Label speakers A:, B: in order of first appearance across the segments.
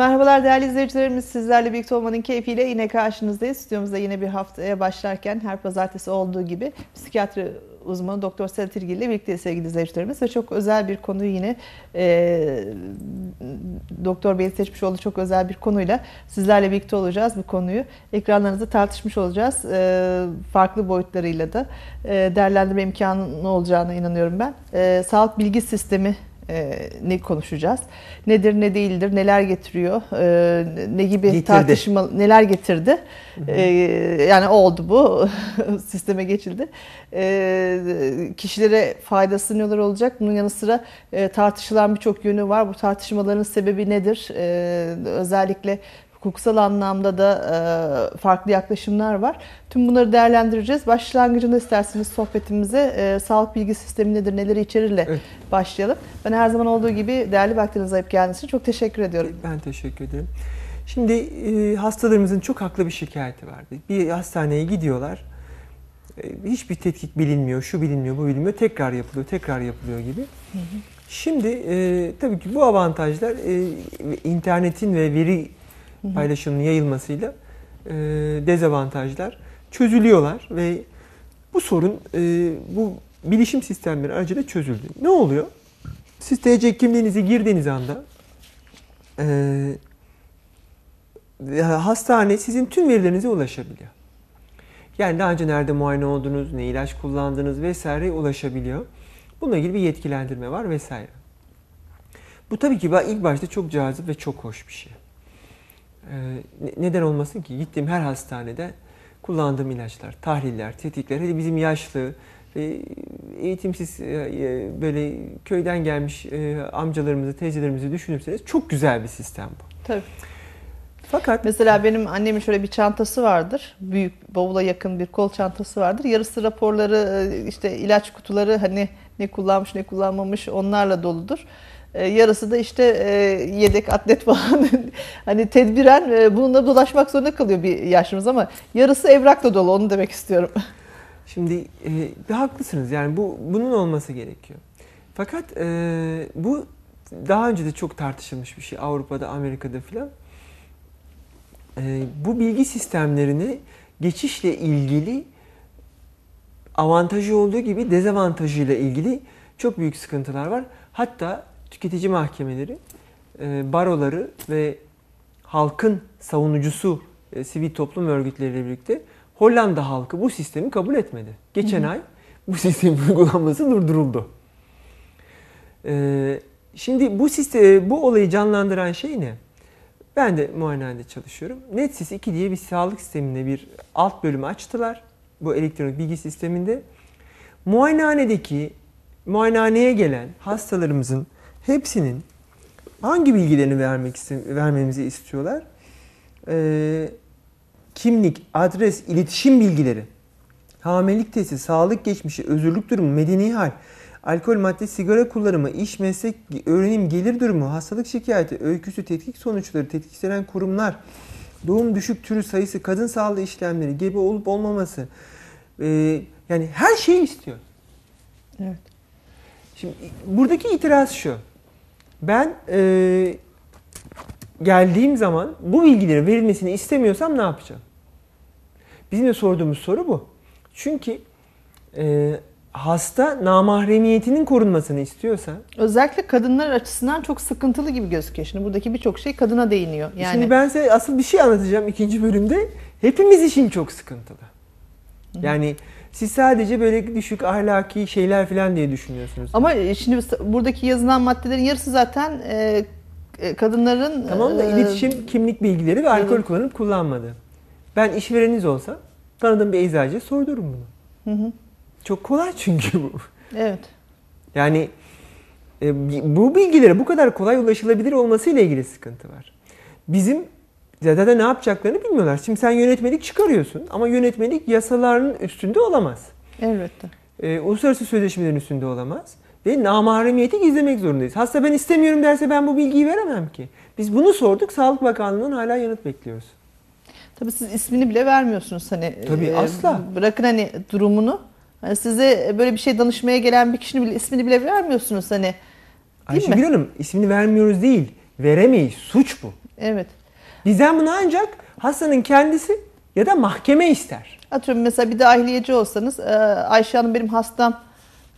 A: Merhabalar değerli izleyicilerimiz. Sizlerle birlikte olmanın keyfiyle yine karşınızdayız. Stüdyomuzda yine bir haftaya başlarken her pazartesi olduğu gibi psikiyatri uzmanı Doktor Sedat İlgili ile birlikte sevgili izleyicilerimiz ve çok özel bir konuyu yine e, Doktor Bey'in seçmiş olduğu çok özel bir konuyla sizlerle birlikte olacağız bu konuyu. Ekranlarınızda tartışmış olacağız. E, farklı boyutlarıyla da e, değerlendirme imkanı olacağına inanıyorum ben. E, sağlık bilgi sistemi e, ne konuşacağız. Nedir, ne değildir, neler getiriyor, e, ne gibi getirdi. tartışma, neler getirdi. E, yani oldu bu, sisteme geçildi. Kişilere faydası neler olacak? Bunun yanı sıra tartışılan birçok yönü var. Bu tartışmaların sebebi nedir? Özellikle hukuksal anlamda da e, farklı yaklaşımlar var. Tüm bunları değerlendireceğiz. Başlangıcında isterseniz sohbetimize e, sağlık bilgi sistemi nedir, neleri içerirle evet. başlayalım. Ben her zaman olduğu gibi değerli vaktinizi ayıp geldiğiniz için çok teşekkür ediyorum.
B: Ben teşekkür ederim. Şimdi e, hastalarımızın çok haklı bir şikayeti vardı. Bir hastaneye gidiyorlar. hiçbir tetkik bilinmiyor, şu bilinmiyor, bu bilinmiyor. Tekrar yapılıyor, tekrar yapılıyor gibi. Hı hı. Şimdi e, tabii ki bu avantajlar e, internetin ve veri paylaşımının yayılmasıyla e, dezavantajlar çözülüyorlar ve bu sorun e, bu bilişim sistemleri aracılığıyla çözüldü. Ne oluyor? Siz TC kimliğinizi girdiğiniz anda e, hastane sizin tüm verilerinize ulaşabiliyor. Yani daha önce nerede muayene oldunuz, ne ilaç kullandınız vesaire ulaşabiliyor. Bununla ilgili bir yetkilendirme var vesaire. Bu tabii ki ilk başta çok cazip ve çok hoş bir şey. Ee, neden olmasın ki? Gittiğim her hastanede kullandığım ilaçlar, tahliller, tetikler, hadi bizim yaşlı ve eğitimsiz e, e, böyle köyden gelmiş e, amcalarımızı, teyzelerimizi düşünürseniz çok güzel bir sistem bu.
A: Tabii. Fakat mesela benim annemin şöyle bir çantası vardır. Büyük bavula yakın bir kol çantası vardır. Yarısı raporları, işte ilaç kutuları hani ne kullanmış ne kullanmamış onlarla doludur. E, yarısı da işte e, yedek atlet falan hani tedbiren e, bununla dolaşmak zorunda kalıyor bir yaşımız ama yarısı evrakla dolu onu demek istiyorum.
B: Şimdi e, haklısınız yani bu bunun olması gerekiyor. Fakat e, bu daha önce de çok tartışılmış bir şey Avrupa'da, Amerika'da filan. E, bu bilgi sistemlerini geçişle ilgili avantajı olduğu gibi dezavantajıyla ilgili çok büyük sıkıntılar var. Hatta tüketici mahkemeleri, e, baroları ve halkın savunucusu e, sivil toplum örgütleriyle birlikte Hollanda halkı bu sistemi kabul etmedi. Geçen hı hı. ay bu sistemin uygulanması durduruldu. E, şimdi bu sistem, bu olayı canlandıran şey ne? Ben de muayenehanede çalışıyorum. Netsis 2 diye bir sağlık sisteminde bir alt bölümü açtılar. Bu elektronik bilgi sisteminde. Muayenehanedeki muayenehaneye gelen hastalarımızın hepsinin hangi bilgilerini vermek vermemizi istiyorlar? Ee, kimlik, adres, iletişim bilgileri, hamilelik testi, sağlık geçmişi, özürlük durumu, medeni hal, alkol madde, sigara kullanımı, iş, meslek, öğrenim, gelir durumu, hastalık şikayeti, öyküsü, tetkik sonuçları, tetkiklenen kurumlar, doğum düşük türü sayısı, kadın sağlığı işlemleri, gebe olup olmaması, ee, yani her şeyi istiyor. Evet. Şimdi buradaki itiraz şu. Ben e, geldiğim zaman bu bilgilerin verilmesini istemiyorsam ne yapacağım? Bizim de sorduğumuz soru bu. Çünkü e, hasta namahremiyetinin korunmasını istiyorsa...
A: Özellikle kadınlar açısından çok sıkıntılı gibi gözüküyor. Şimdi buradaki birçok şey kadına değiniyor.
B: Yani... Şimdi ben size asıl bir şey anlatacağım ikinci bölümde. Hepimiz için çok sıkıntılı. Yani... Hı siz sadece böyle düşük ahlaki şeyler falan diye düşünüyorsunuz.
A: Ama şimdi buradaki yazılan maddelerin yarısı zaten e, e kadınların...
B: Tamam da e, iletişim, kimlik bilgileri ve alkol kullanıp kullanmadı. Ben işvereniniz olsa tanıdığım bir eczacıya sordurum bunu. Hı hı. Çok kolay çünkü bu.
A: Evet.
B: Yani e, bu bilgilere bu kadar kolay ulaşılabilir olmasıyla ilgili sıkıntı var. Bizim zaten ne yapacaklarını bilmiyorlar. Şimdi sen yönetmelik çıkarıyorsun ama yönetmelik yasaların üstünde olamaz.
A: Elbette.
B: Ee, uluslararası sözleşmelerin üstünde olamaz. Ve namahremiyeti gizlemek zorundayız. Hasta ben istemiyorum derse ben bu bilgiyi veremem ki. Biz bunu sorduk. Sağlık Bakanlığı'ndan hala yanıt bekliyoruz.
A: Tabii siz ismini bile vermiyorsunuz hani.
B: Tabii e, asla.
A: Bırakın hani durumunu. Hani size böyle bir şey danışmaya gelen bir kişinin bile ismini bile vermiyorsunuz hani. Değil
B: Ayşegül Hanım ismini vermiyoruz değil. Veremeyiz. Suç bu.
A: Evet.
B: Bizden bunu ancak hastanın kendisi ya da mahkeme ister.
A: Atıyorum mesela bir dahiliyeci olsanız e, Ayşe Hanım benim hastam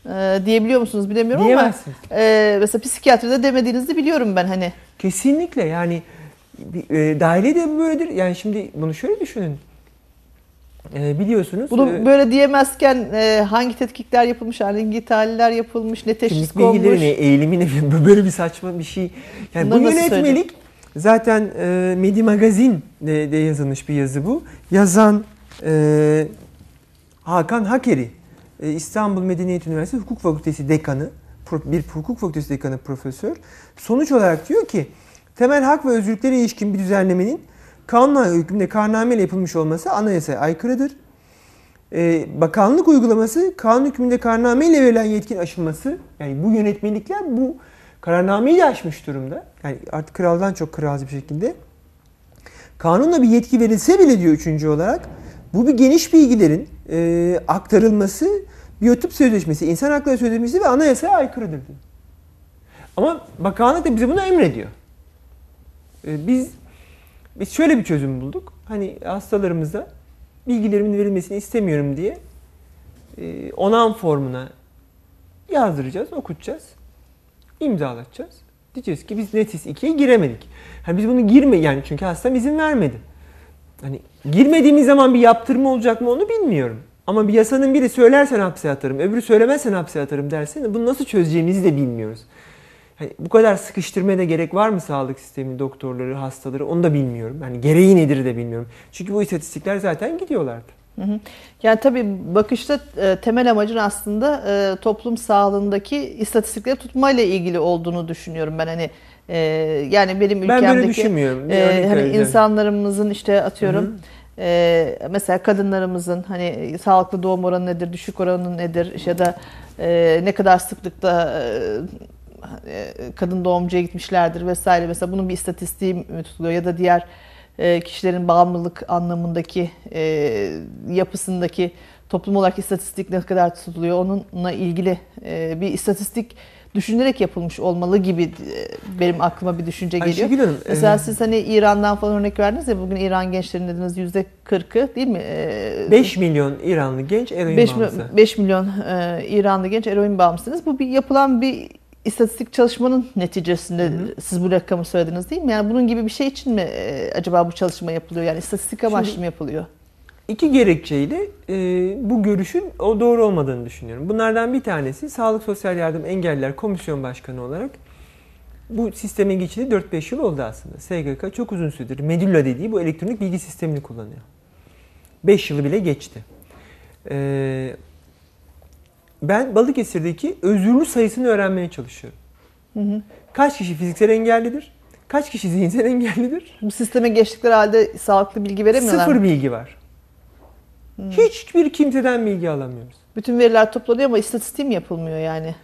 A: e, diyebiliyor musunuz bilemiyorum
B: Diyemezsiniz.
A: ama e, mesela psikiyatride demediğinizi biliyorum ben hani.
B: Kesinlikle yani e, dahiliye de böyledir. Yani şimdi bunu şöyle düşünün. E, biliyorsunuz
A: Bunu
B: e,
A: böyle diyemezken e, hangi tetkikler yapılmış, hangi tahliller yapılmış, ne teşhis
B: kimlik bilgileri
A: konmuş.
B: ne, eğilimi ne böyle bir saçma bir şey. Yani
A: Bunları
B: bu yönetmelik zaten e, Medi Magazin de, de yazılmış bir yazı bu. Yazan e, Hakan Hakeri, e, İstanbul Medeniyet Üniversitesi Hukuk Fakültesi dekanı, bir hukuk fakültesi dekanı profesör. Sonuç olarak diyor ki temel hak ve özgürlüklere ilişkin bir düzenlemenin kanunla hükmünde kararnameyle yapılmış olması anayasaya aykırıdır. Ee, bakanlık uygulaması kanun hükmünde kararnameyle verilen yetkin aşılması yani bu yönetmelikler bu kararnameyi de aşmış durumda. Yani artık kraldan çok kralcı bir şekilde. Kanunla bir yetki verilse bile diyor üçüncü olarak bu bir geniş bilgilerin e, aktarılması biyotip sözleşmesi, insan hakları sözleşmesi ve anayasaya aykırıdır diyor. Ama bakanlık da bize bunu emrediyor. E, biz biz şöyle bir çözüm bulduk. Hani hastalarımıza bilgilerimin verilmesini istemiyorum diye e, onam formuna yazdıracağız, okutacağız, imzalatacağız. Diyeceğiz ki biz Netis 2'ye giremedik. Hani biz bunu girme yani çünkü hastam izin vermedi. Hani girmediğimiz zaman bir yaptırma olacak mı onu bilmiyorum. Ama bir yasanın biri söylersen hapse atarım, öbürü söylemezsen hapse atarım dersen bunu nasıl çözeceğimizi de bilmiyoruz. Hani bu kadar sıkıştırmaya da gerek var mı sağlık sistemi, doktorları, hastaları onu da bilmiyorum. Yani gereği nedir de bilmiyorum. Çünkü bu istatistikler zaten gidiyorlardı.
A: Hı hı. Yani tabii bakışta e, temel amacın aslında e, toplum sağlığındaki istatistikleri tutmayla ilgili olduğunu düşünüyorum ben hani e, yani benim
B: Ben böyle
A: ülkemdeki
B: düşünmüyorum.
A: E, hani insanlarımızın işte atıyorum
B: Hı hı.
A: mesela kadınlarımızın hani sağlıklı doğum oranı nedir, düşük oranı nedir ya da e, ne kadar sıklıkta e, kadın doğumcuya gitmişlerdir vesaire mesela bunun bir istatistiği tutuluyor ya da diğer kişilerin bağımlılık anlamındaki e, yapısındaki toplum olarak istatistik ne kadar tutuluyor onunla ilgili e, bir istatistik düşünerek yapılmış olmalı gibi e, benim aklıma bir düşünce geliyor.
B: Ayşegül Hanım,
A: Mesela
B: e,
A: siz hani İran'dan falan örnek verdiniz ya bugün İran gençlerinin dediniz yüzde 40'ı değil mi? E,
B: 5 milyon İranlı genç eroin
A: 5,
B: bağımlısı.
A: 5 milyon e, İranlı genç eroin bağımlısınız. Bu bir yapılan bir istatistik çalışmanın neticesinde siz bu rakamı söylediniz değil mi? Yani bunun gibi bir şey için mi e, acaba bu çalışma yapılıyor? Yani istatistik amaçlı
B: Şimdi-
A: mı yapılıyor?
B: İki gerekçeyle e, bu görüşün o doğru olmadığını düşünüyorum. Bunlardan bir tanesi Sağlık Sosyal Yardım Engelliler Komisyon Başkanı olarak bu sistemin geçili 4-5 yıl oldu aslında. SGK çok uzun süredir Medulla dediği bu elektronik bilgi sistemini kullanıyor. 5 yılı bile geçti. E, ben Balıkesir'deki özürlü sayısını öğrenmeye çalışıyorum.
A: Hı hı.
B: Kaç kişi fiziksel engellidir? Kaç kişi zihinsel engellidir?
A: Bu sisteme geçtikleri halde sağlıklı bilgi veremiyorlar
B: Sıfır
A: mı?
B: bilgi var. Hiçbir kimseden bilgi alamıyoruz.
A: Bütün veriler toplanıyor ama istatistiği mi yapılmıyor yani?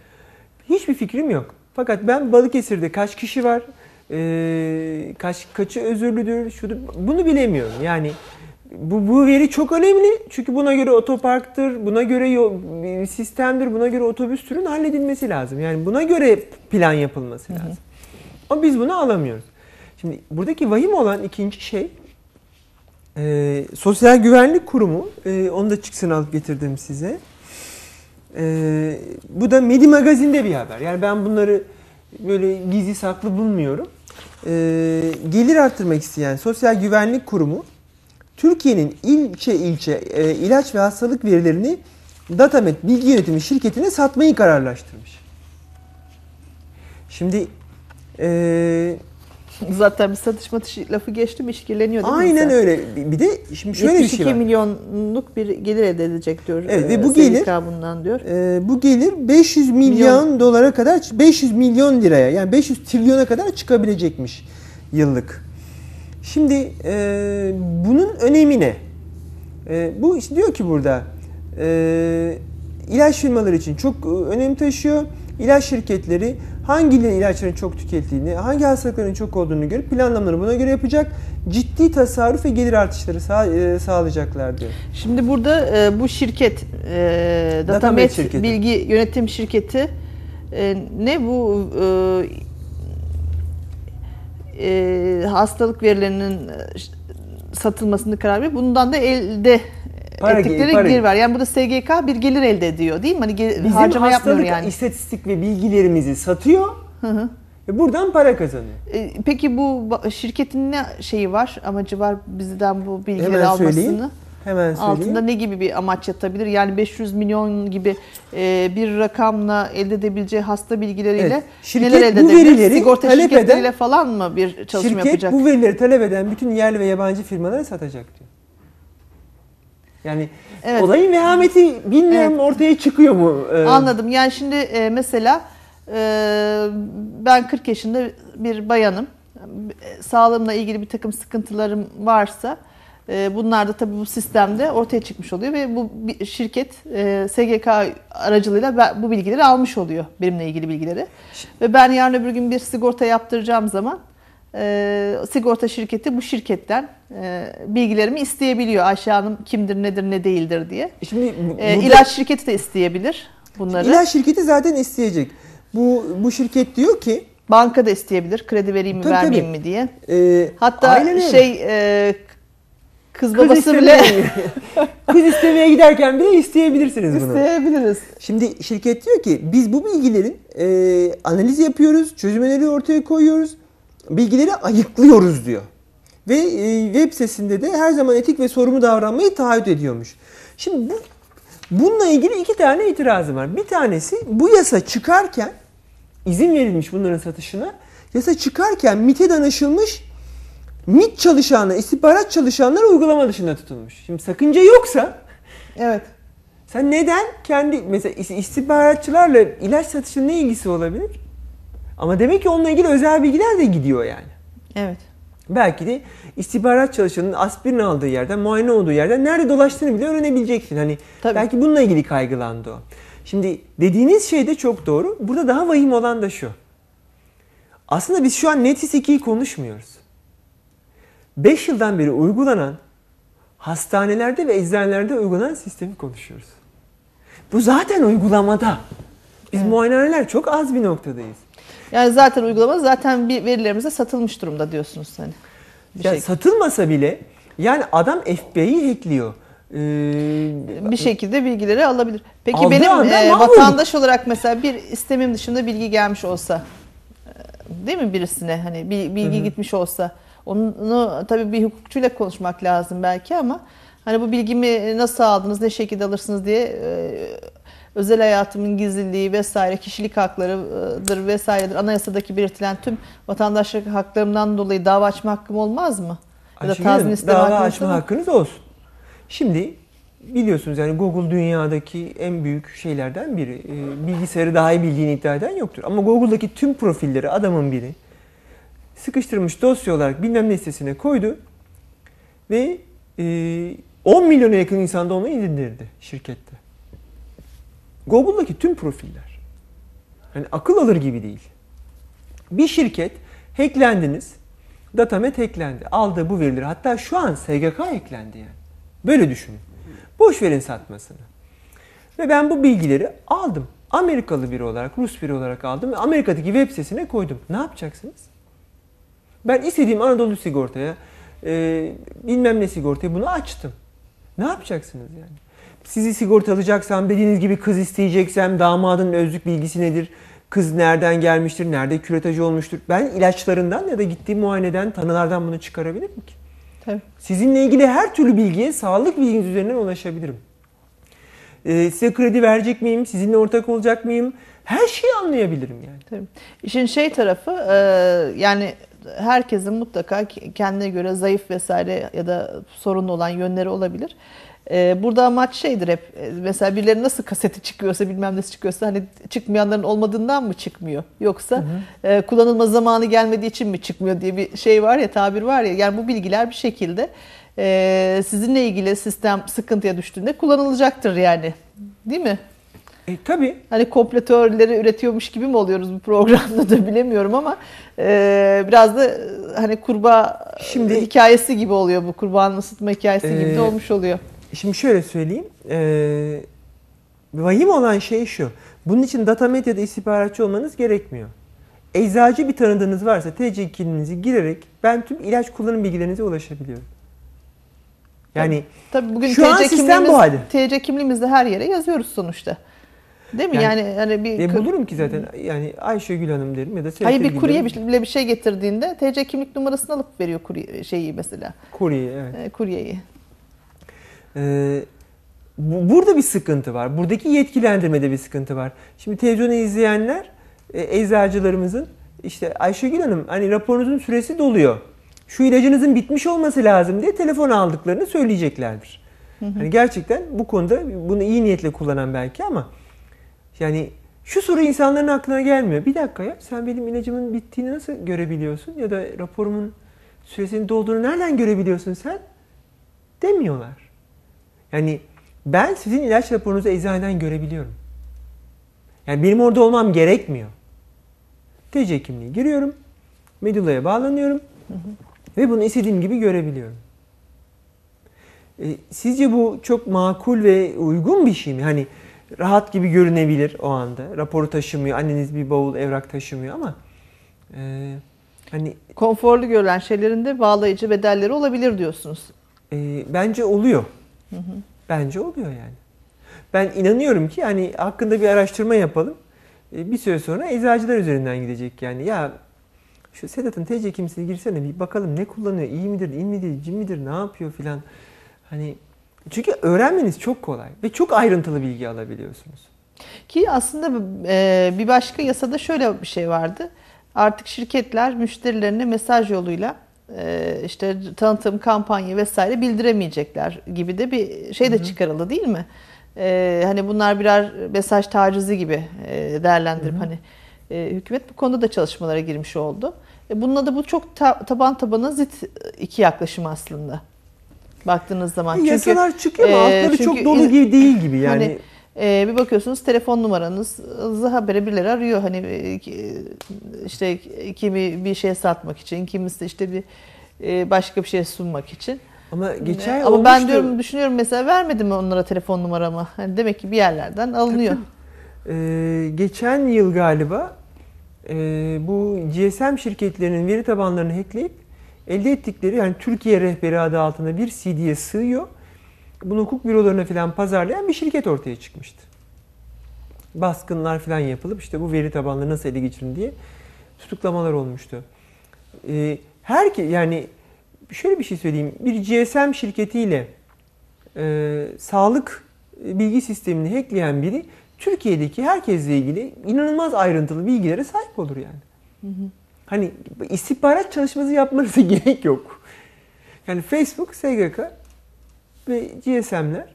B: Hiçbir fikrim yok. Fakat ben Balıkesir'de kaç kişi var, ee, kaç kaçı özürlüdür, şudur, bunu bilemiyorum. Yani bu, bu veri çok önemli çünkü buna göre otoparktır, buna göre yol, sistemdir, buna göre otobüs türün halledilmesi lazım. Yani buna göre plan yapılması lazım. Ama biz bunu alamıyoruz. Şimdi buradaki vahim olan ikinci şey e, Sosyal Güvenlik Kurumu, e, onu da çıksın alıp getirdim size. E, bu da Medi Magazin'de bir haber. Yani ben bunları böyle gizli saklı bulmuyorum. E, gelir arttırmak isteyen Sosyal Güvenlik Kurumu Türkiye'nin ilçe ilçe e, ilaç ve hastalık verilerini Datamet Bilgi Yönetimi şirketine satmayı kararlaştırmış. Şimdi e,
A: Zaten bir satış matış lafı geçti mi işkilleniyor değil mi?
B: aynen
A: insan?
B: öyle. Bir de şimdi şöyle bir
A: 72
B: şey var.
A: milyonluk bir gelir elde edecek diyor.
B: Evet, ve
A: e,
B: bu gelir-
A: bundan diyor.
B: Ee, bu gelir 500 milyon,
A: Milyon.
B: dolara kadar 500 milyon liraya yani 500 trilyona kadar çıkabilecekmiş yıllık. Şimdi e, bunun önemi ne? E, bu işte diyor ki burada e, ilaç firmaları için çok e, önem taşıyor. İlaç şirketleri hangi ilaçların çok tüketildiğini, hangi hastalıkların çok olduğunu görüp planlamaları buna göre yapacak. Ciddi tasarruf ve gelir artışları sağ, e, sağlayacaklar diyor.
A: Şimdi burada e, bu şirket, e,
B: Datamet
A: Datamet
B: şirketi.
A: Bilgi Yönetim Şirketi e, ne bu e, e, hastalık verilerinin e, satılmasını karar veriyor. Bundan da elde
B: Para-
A: ettikleri
B: para-
A: gelir var. Yani burada SGK bir gelir elde ediyor değil mi? Hani ge-
B: Bizim
A: harcama yapmıyor
B: hastalık
A: yani.
B: istatistik ve bilgilerimizi satıyor
A: Hı hı.
B: ve buradan para kazanıyor.
A: E, Peki bu şirketin ne şeyi var, amacı var bizden bu bilgileri
B: Hemen
A: almasını?
B: söyleyeyim. Hemen söyleyeyim.
A: Altında ne gibi bir amaç yatabilir? Yani 500 milyon gibi e, bir rakamla elde edebileceği hasta bilgileriyle
B: Evet. Şirket
A: neler elde
B: bu
A: edebilir?
B: verileri
A: Sigorta
B: talep
A: şirketleriyle
B: eden-
A: falan mı bir çalışma
B: Şirket
A: yapacak?
B: bu verileri talep eden bütün yerli ve yabancı firmalara satacak diyor. Yani
A: Evet.
B: olayın vehameti bilmiyorum
A: Evet.
B: ortaya çıkıyor mu? Ee,
A: Anladım. Yani şimdi e, mesela e, ben 40 yaşında bir bayanım. E, Sağlığımla ilgili bir takım sıkıntılarım varsa bunlar da tabii bu sistemde ortaya çıkmış oluyor ve bu şirket e, SGK aracılığıyla bu bilgileri almış oluyor benimle ilgili bilgileri. Ve ben yarın öbür gün bir sigorta yaptıracağım zaman e, sigorta şirketi bu şirketten e, bilgilerimi isteyebiliyor. Ayşe Hanım kimdir, nedir, ne değildir diye.
B: Şimdi bu-
A: E, ilaç şirketi de isteyebilir bunları.
B: ilaç şirketi zaten isteyecek. Bu bu şirket diyor ki
A: Banka da isteyebilir. Kredi vereyim mi
B: Tabii,
A: vermeyeyim
B: tabii.
A: mi diye.
B: e,
A: Hatta şey e, kız
B: kız
A: babası bile
B: kız istemeye giderken bile isteyebilirsiniz bunu.
A: isteyebiliriz.
B: Şimdi şirket diyor ki biz bu bilgilerin e, analiz yapıyoruz, çözüm önerileri ortaya koyuyoruz, bilgileri ayıklıyoruz diyor. Ve e, web sitesinde de her zaman etik ve sorumlu davranmayı taahhüt ediyormuş. Şimdi bu bununla ilgili iki tane itirazım var. Bir tanesi bu yasa çıkarken izin verilmiş bunların satışına. Yasa çıkarken MIT'e danışılmış. MIT çalışanlar, istihbarat çalışanları uygulama dışında tutulmuş. Şimdi sakınca yoksa
A: Evet.
B: sen neden kendi mesela is- istihbaratçılarla ilaç satışının ne ilgisi olabilir? Ama demek ki onunla ilgili özel bilgiler de gidiyor yani.
A: Evet.
B: Belki de istihbarat çalışanının aspirin aldığı yerden, muayene olduğu yerden nerede dolaştığını bile öğrenebileceksin. Hani
A: Tabii.
B: belki bununla ilgili kaygılandı o. Şimdi dediğiniz şey de çok doğru. Burada daha vahim olan da şu. Aslında biz şu an Netis 2'yi konuşmuyoruz. 5 yıldan beri uygulanan hastanelerde ve eczanelerde uygulanan sistemi konuşuyoruz. Bu zaten uygulamada. Biz muayenehaneler çok az bir noktadayız.
A: Yani zaten uygulama zaten bir verilerimize satılmış durumda diyorsunuz hani. Bir,
B: Ya
A: şey-
B: satılmasa bile yani adam FBI'yi hackliyor. Ee,
A: bir şekilde bilgileri alabilir. Peki benim e, vatandaş olarak mesela bir istemim dışında bilgi gelmiş olsa e, değil mi birisine hani bir bilgi gitmiş olsa onu tabii bir hukukçuyla konuşmak lazım belki ama hani bu bilgimi nasıl aldınız ne şekilde alırsınız diye e, özel hayatımın gizliliği vesaire kişilik haklarıdır vesairedir anayasadaki belirtilen tüm vatandaşlık haklarımdan dolayı dava açma hakkım olmaz mı? Ya da tazmin isteme
B: dava
A: hakkım
B: açma
A: mı?
B: hakkınız olsun. Şimdi biliyorsunuz yani Google dünyadaki en büyük şeylerden biri. Ee, bilgisayarı daha iyi bildiğini iddia eden yoktur. Ama Google'daki tüm profilleri adamın biri sıkıştırmış dosya olarak bilmem ne sitesine koydu ve e, 10 milyona yakın insan da onu indirdi şirkette. Google'daki tüm profiller. Yani akıl alır gibi değil. Bir şirket hacklendiniz. Datamet hacklendi. Aldığı bu verileri hatta şu an SGK hacklendi yani. Böyle düşünün. Boş verin satmasını. Ve ben bu bilgileri aldım. Amerikalı biri olarak, Rus biri olarak aldım ve Amerika'daki web sitesine koydum. Ne yapacaksınız? Ben istediğim Anadolu sigortaya, e, bilmem ne sigortaya bunu açtım. Ne yapacaksınız yani? Sizi sigortalayacaksam, dediğiniz gibi kız isteyeceksem, damadın özlük bilgisi nedir? Kız nereden gelmiştir, nerede küretaj olmuştur? Ben ilaçlarından ya da gittiğim muayeneden, tanılardan bunu çıkarabilirim ki.
A: Tabii.
B: Sizinle ilgili her türlü bilgiye sağlık bilginiz üzerinden ulaşabilirim. Ee, size kredi verecek miyim? Sizinle ortak olacak mıyım? Her şeyi anlayabilirim yani.
A: Tabii. İşin şey tarafı e, yani herkesin mutlaka kendine göre zayıf vesaire ya da sorunlu olan yönleri olabilir. E, Burada amaç şeydir hep e, mesela birileri nasıl kaseti çıkıyorsa bilmem nesi çıkıyorsa hani çıkmayanların olmadığından mı çıkmıyor yoksa e, kullanılma zamanı gelmediği için mi çıkmıyor diye bir şey var ya tabir var ya yani bu bilgiler bir şekilde e, sizinle ilgili sistem sıkıntıya düştüğünde kullanılacaktır yani değil mi?
B: E, tabii.
A: Hani kompletörleri üretiyormuş gibi mi oluyoruz bu programda da bilemiyorum ama e, biraz da e, hani kurbağa
B: Şimdi-
A: Şimdi, hikayesi gibi oluyor bu kurbanın ısıtma hikayesi gibi
B: Ee,
A: de olmuş oluyor.
B: Şimdi şöyle söyleyeyim. Ee, vahim olan şey şu. Bunun için data medyada istihbaratçı olmanız gerekmiyor. eczacı bir tanıdığınız varsa TC kimliğinizi girerek ben tüm ilaç kullanım bilgilerinize ulaşabiliyorum. Yani
A: Tabii bugün
B: Şu an
A: TC
B: sistem
A: kimliğimiz,
B: bu halde.
A: TC kimliğimizde her yere yazıyoruz sonuçta. Değil mi?
B: Yani-
A: Yani, hani bir
B: e, bulurum ki zaten yani Ayşegül Hanım derim ya da
A: Hayır
B: Serpil
A: bir kurye bile bir şey getirdiğinde TC kimlik numarasını alıp veriyor kurye şeyi mesela.
B: Kurye evet.
A: e, kuryeyi.
B: Ee, bu- burada bir sıkıntı var. Buradaki yetkilendirmede bir sıkıntı var. Şimdi televizyonu izleyenler e, eczacılarımızın işte Ayşegül Hanım hani raporunuzun süresi doluyor. Şu ilacınızın bitmiş olması lazım diye telefon aldıklarını söyleyeceklerdir. Hani gerçekten bu konuda bunu iyi niyetle kullanan belki ama yani şu soru insanların aklına gelmiyor. Bir dakika ya sen benim ilacımın bittiğini nasıl görebiliyorsun? Ya da raporumun süresinin dolduğunu nereden görebiliyorsun sen? Demiyorlar. Yani ben sizin ilaç raporunuzu eczaneden görebiliyorum. Yani benim orada olmam gerekmiyor. TC kimliği giriyorum. Medulla'ya bağlanıyorum. Ve bunu istediğim gibi görebiliyorum. E, sizce bu çok makul ve uygun bir şey mi? Hani rahat gibi görünebilir o anda. Raporu taşımıyor. Anneniz bir bavul evrak taşımıyor ama e, hani
A: Konforlu görülen şeylerin de bağlayıcı bedelleri olabilir diyorsunuz.
B: e, bence oluyor. Bence oluyor yani. Ben inanıyorum ki hani hakkında bir araştırma yapalım. E, bir süre sonra eczacılar üzerinden gidecek yani. Ya şu Sedat'ın TC kimliğine girsene bir bakalım ne kullanıyor, iyi midir, iyi midir, cin midir, ne yapıyor filan. Hani çünkü öğrenmeniz çok kolay ve çok ayrıntılı bilgi alabiliyorsunuz.
A: Ki aslında e, bir başka yasada şöyle bir şey vardı. Artık şirketler müşterilerine mesaj yoluyla e, işte tanıtım kampanya vesaire bildiremeyecekler gibi de bir şey de çıkarıldı değil mi? E, hani bunlar birer mesaj tacizi gibi e, değerlendirip hani e, hükümet bu konuda da çalışmalara girmiş oldu. E, bununla da bu çok ta- taban tabana zıt iki yaklaşım aslında. Baktığınız zaman. Çünkü
B: Yasalar çıkıyor ama
A: e,
B: altları çok dolu gibi değil gibi yani.
A: Hani e, bir bakıyorsunuz telefon numaranızı habere birileri arıyor. Hani e, işte kimi bir şey satmak için, kimisi işte bir e, başka bir şey sunmak için.
B: ama geçen ay
A: Ama ben diyorum düşünüyorum mesela vermedim mi onlara telefon numaramı? Hani demek ki bir yerlerden alınıyor.
B: Ee, geçen yıl galiba e, bu GSM şirketlerinin veri tabanlarını hackleyip elde ettikleri yani Türkiye rehberi adı altında bir CD'ye sığıyor. Bunu hukuk bürolarına falan pazarlayan bir şirket ortaya çıkmıştı. Baskınlar falan yapılıp işte bu veri tabanları nasıl ele geçirin diye tutuklamalar olmuştu. Ee, her ki yani şöyle bir şey söyleyeyim. Bir GSM şirketiyle e, sağlık bilgi sistemini hackleyen biri Türkiye'deki herkesle ilgili inanılmaz ayrıntılı bilgilere sahip olur yani. Hani istihbarat çalışması yapmanıza gerek yok. Yani Facebook, SGK ve GSM'ler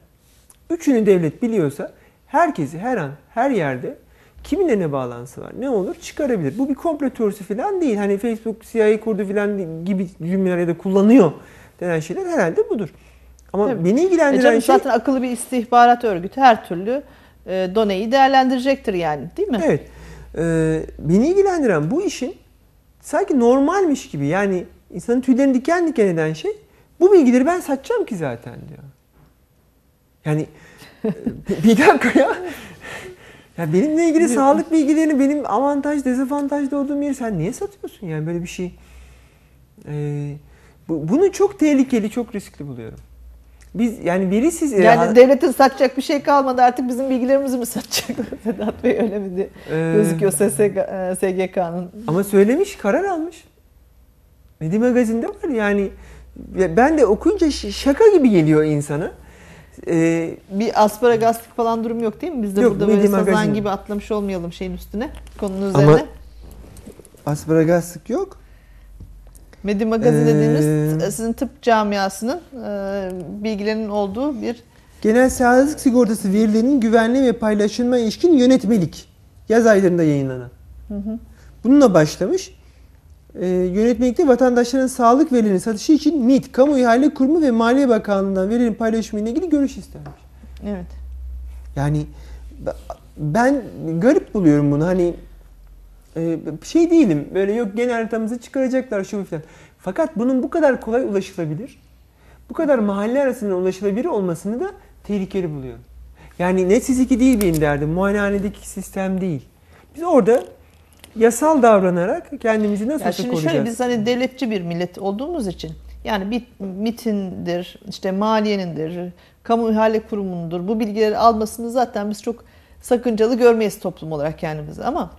B: üçünü devlet biliyorsa herkesi her an her yerde kiminle ne bağlantısı var ne olur çıkarabilir. Bu bir komplo teorisi falan değil. Hani Facebook CIA kurdu falan gibi cümleler ya da kullanıyor denen şeyler herhalde budur. Ama
A: Tabii.
B: beni
A: E
B: ilgilendiren
A: canım
B: şey
A: zaten akıllı bir istihbarat örgütü her türlü e, doneyi değerlendirecektir yani değil mi?
B: Evet. Ee, beni ilgilendiren bu işin sanki normalmiş gibi yani insanın tüylerini diken diken eden şey bu bilgileri ben satacağım ki zaten diyor. Yani e, bir- bir dakika ya. Ya benimle ilgili sağlık bilgilerini benim avantaj dezavantajda olduğum yeri sen niye satıyorsun yani böyle bir şey? Ee, bu, bunu çok tehlikeli, çok riskli buluyorum. Biz yani verisiz
A: Yani devletin satacak bir şey kalmadı artık bizim bilgilerimizi mi satacak Sedat Bey öyle mi diye
B: Ee,
A: gözüküyor SSK, e, SGK'nın.
B: Ama söylemiş, karar almış. Medi Magazin'de var yani. Ya Ben de okuyunca şaka gibi geliyor insana. Ee,
A: Bir asparagaslık falan durum yok değil mi? Biz de
B: Yok,
A: burada böyle
B: Medya
A: sazan gibi atlamış olmayalım şeyin üstüne, konunun
B: Ama-
A: üzerine.
B: asparagaslık yok.
A: Medya Magazin dediğimiz
B: Ee,
A: e, sizin tıp camiasının e, bilgilerinin olduğu bir
B: Genel sağlık sigortası verilerinin güvenliği ve paylaşılma ilişkin yönetmelik. Yaz aylarında yayınlanan. Bununla başlamış. Ee, yönetmelikte vatandaşların sağlık verilerinin satışı için MİT, Kamu İhale Kurumu ve Maliye Bakanlığı'ndan verilerin paylaşımı ile ilgili görüş istermiş.
A: evet.
B: Yani ben garip buluyorum bunu. Hani e, şey değilim. Böyle yok genel haritamızı çıkaracaklar şu falan. Fakat bunun bu kadar kolay ulaşılabilir, bu kadar mahalle arasında ulaşılabilir olmasını da tehlikeli buluyorum. Yani Netsiz 2 değil benim derdim. Muayenehanedeki sistem değil. Biz orada yasal davranarak kendimizi nasıl
A: Ya şimdi
B: koruyacağız?
A: şöyle biz hani devletçi bir millet olduğumuz için yani bir MIT'indir, işte maliyenindir, kamu ihale kurumundur bu bilgileri almasını zaten biz çok sakıncalı görmeyiz toplum olarak kendimizi ama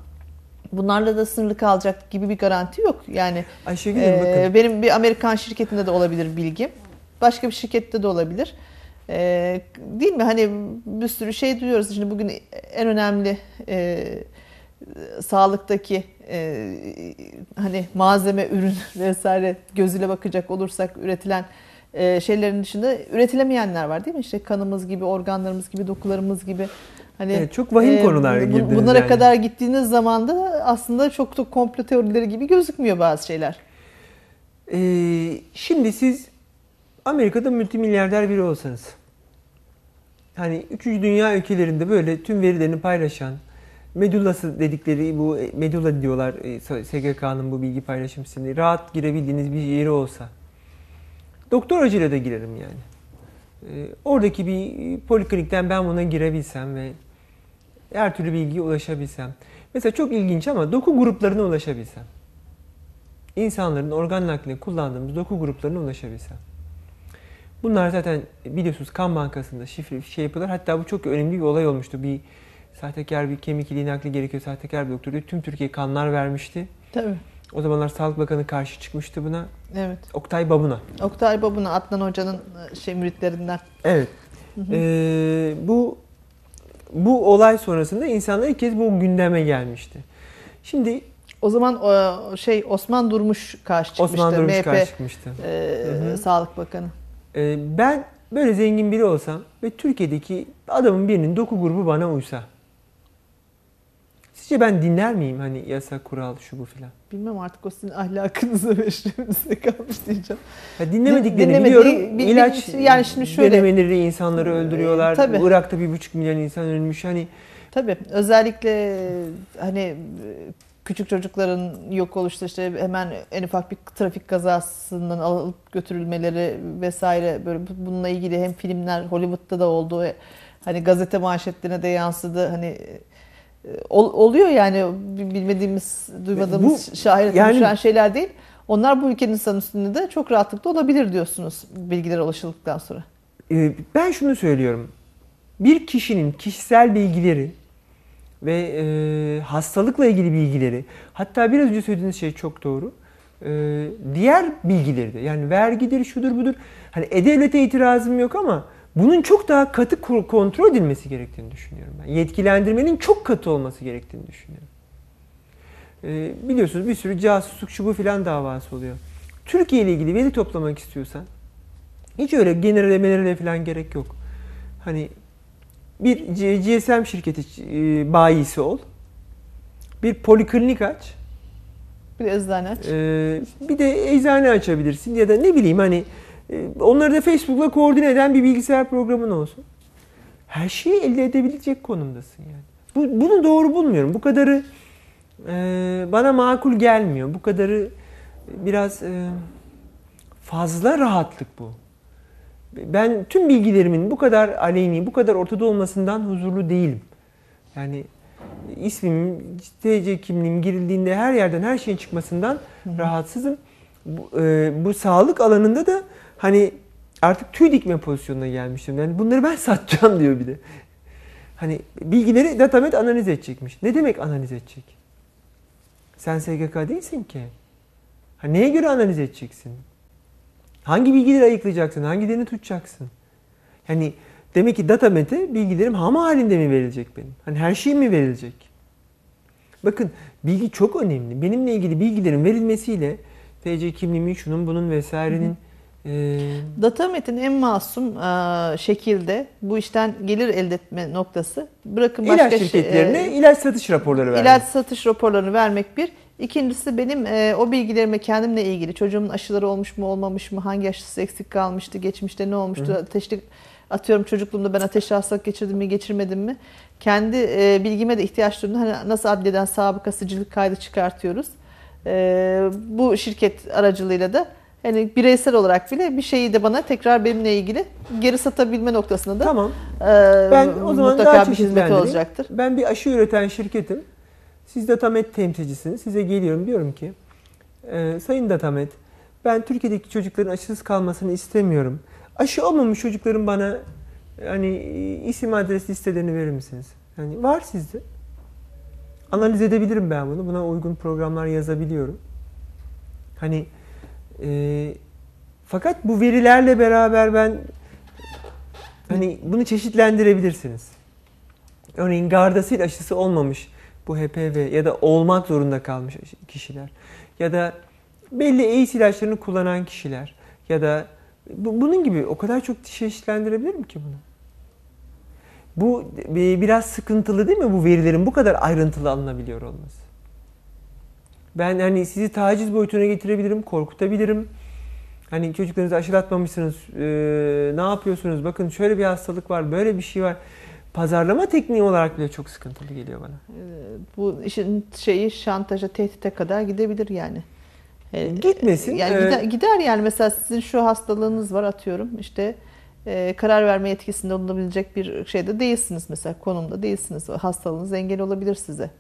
A: bunlarla da sınırlı kalacak gibi bir garanti yok. Yani
B: Ayşegül
A: ee,
B: bakın.
A: benim bir Amerikan şirketinde de olabilir bilgim. Başka bir şirkette de olabilir. Ee, değil mi? Hani bir sürü şey duyuyoruz. Şimdi bugün en önemli e, sağlıktaki e, hani malzeme, ürün vesaire gözüyle bakacak olursak üretilen e, şeylerin dışında üretilemeyenler var değil mi? İşte kanımız gibi, organlarımız gibi, dokularımız gibi. Hani
B: Evet, çok vahim konulara
A: bu-
B: girdiniz
A: Bunlara
B: yani.
A: kadar gittiğiniz zaman da aslında çok da komplo teorileri gibi gözükmüyor bazı şeyler.
B: Ee, şimdi siz Amerika'da multimilyarder biri olsanız hani 3. dünya ülkelerinde böyle tüm verilerini paylaşan medullası dedikleri bu e, medulla diyorlar e, SGK'nın bu bilgi paylaşım sistemine rahat girebildiğiniz bir yeri olsa doktor acıyla da girerim yani. Ee, oradaki bir poliklinikten ben buna girebilsem ve her türlü bilgiye ulaşabilsem. Mesela çok ilginç ama doku gruplarına ulaşabilsem insanların organ nakline kullandığımız doku gruplarına ulaşabilsem. Bunlar zaten biliyorsunuz kan bankasında şifre şey yapıyorlar. Hatta bu çok önemli bir olay olmuştu. Bir sahtekar bir kemik iliği nakli gerekiyor. Sahtekar bir doktor diyor. Tüm Türkiye kanlar vermişti.
A: Tabii.
B: O zamanlar Sağlık Bakanı karşı çıkmıştı buna.
A: Evet.
B: Oktay Babuna.
A: Oktay Babuna Adnan Hoca'nın e, şey müritlerinden.
B: Evet. Ee, bu bu olay sonrasında insanlar ilk kez bu gündeme gelmişti. Şimdi
A: O zaman o şey Osman Durmuş karşı çıkmıştı.
B: Osman Durmuş
A: MHP
B: karşı çıkmıştı.
A: e,
B: Hı hı.
A: Sağlık Bakanı.
B: Ee, ben böyle zengin biri olsam ve Türkiye'deki adamın birinin doku grubu bana uysa. Sizce ben dinler miyim hani yasa, kural, şu bu filan?
A: Bilmem artık o sizin ahlakınıza ve şerefinize kalmış diyeceğim.
B: Ya dinlemediklerini
A: Dinlemediği-
B: biliyorum.
A: bil-
B: İlaç
A: yani şimdi şöyle-
B: denemeleri insanları öldürüyorlar.
A: Ee, tabii.
B: Irak'ta bir buçuk milyon insan ölmüş. Hani
A: Tabii özellikle hani e, küçük çocukların yok oluştu işte hemen en ufak bir trafik kazasından alıp götürülmeleri vesaire böyle bununla ilgili hem filmler Hollywood'da da oldu ve hani gazete manşetlerine de yansıdı hani e, ol- oluyor yani bilmediğimiz duymadığımız
B: Bu-
A: şahit
B: yani-
A: şeyler değil. Onlar bu ülkenin insan üstünde de çok rahatlıkla olabilir diyorsunuz bilgiler ulaşıldıktan sonra.
B: e, ben şunu söylüyorum. Bir kişinin kişisel bilgileri ve e, hastalıkla ilgili bilgileri hatta biraz önce söylediğiniz şey çok doğru. E, diğer bilgileri de yani vergidir şudur budur. Hani e-devlete itirazım yok ama bunun çok daha katı ko- kontrol edilmesi gerektiğini düşünüyorum ben. Yetkilendirmenin çok katı olması gerektiğini düşünüyorum. E, biliyorsunuz bir sürü casusluk şu bu filan davası oluyor. Türkiye ile ilgili veri toplamak istiyorsan hiç öyle generelemelere falan gerek yok. Hani bir GSM şirketi e, bayisi ol. Bir poliklinik aç.
A: Bir eczane aç.
B: e, bir de eczane açabilirsin ya da ne bileyim hani onları da Facebook'la koordine eden bir bilgisayar programın olsun. Her şeyi elde edebilecek konumdasın yani. Bu, bunu doğru bulmuyorum. Bu kadarı e, bana makul gelmiyor. Bu kadarı biraz e, fazla rahatlık bu. Ben tüm bilgilerimin bu kadar aleyhni, bu kadar ortada olmasından huzurlu değilim. Yani ismim, TC kimliğim girildiğinde her yerden her şeyin çıkmasından rahatsızım. Bu, e, bu sağlık alanında da hani artık tüy dikme pozisyonuna gelmişim. Yani bunları ben satacağım diyor bir de. Hani bilgileri datamet analiz edecekmiş. Ne demek analiz edecek? Sen SGK değilsin ki. Ha, neye göre analiz edeceksin? Hangi bilgileri ayıklayacaksın? Hangilerini tutacaksın? Yani demek ki datamete bilgilerim ham halinde mi verilecek benim? Hani her şey mi verilecek? Bakın bilgi çok önemli. Benimle ilgili bilgilerin verilmesiyle TC kimliğimin, şunun bunun vesairenin e,
A: Datamet'in en masum e, şekilde bu işten gelir elde etme noktası bırakın
B: ilaç
A: başka şey-
B: şirketlerine
A: e,
B: ilaç satış raporları vermek.
A: ilaç satış raporlarını vermek bir. İkincisi benim e, o bilgilerimi kendimle ilgili çocuğumun aşıları olmuş mu olmamış mı hangi aşısı eksik kalmıştı geçmişte ne olmuştu ateşli atıyorum çocukluğumda ben ateşli hastalık geçirdim mi geçirmedim mi kendi e, bilgime de ihtiyaç duyduğumda hani nasıl adliyeden sabıkasıcılık kaydı çıkartıyoruz E, bu şirket aracılığıyla da hani bireysel olarak bile bir şeyi de bana tekrar benimle ilgili geri satabilme noktasında da
B: Tamam.
A: e,
B: Ben o zaman daha
A: mutlaka bir hizmeti
B: çeşitlendireyim.
A: olacaktır.
B: Ben bir aşı üreten şirketim. Siz Datamet temsilcisiniz. Size geliyorum diyorum ki e, Sayın Datamet ben Türkiye'deki çocukların aşısız kalmasını istemiyorum. Aşı olmamış çocukların bana hani isim adres listelerini verir misiniz? Yani var sizde. Analiz edebilirim ben bunu. Buna uygun programlar yazabiliyorum. Hani e, fakat bu verilerle beraber ben hani bunu çeşitlendirebilirsiniz. Örneğin Gardasil aşısı olmamış bu HPV ya da olmak zorunda kalmış kişiler ya da belli AIDS ilaçlarını kullanan kişiler ya da bunun gibi o kadar çok çeşitlendirebilirim ki bunu. Bu biraz sıkıntılı değil mi bu verilerin bu kadar ayrıntılı alınabiliyor olması? Ben hani sizi taciz boyutuna getirebilirim, korkutabilirim. Hani çocuklarınızı aşılatmamışsınız, e, ne yapıyorsunuz? Bakın şöyle bir hastalık var, böyle bir şey var. Pazarlama tekniği olarak bile çok sıkıntılı geliyor bana.
A: Bu işin şeyi şantaja, tehdite kadar gidebilir yani.
B: Gitmesin.
A: Yani gider, gider yani mesela sizin şu hastalığınız var atıyorum işte e, karar verme yetkisinde bulunabilecek bir şeyde değilsiniz mesela konumda değilsiniz. Hastalığınız engel olabilir size.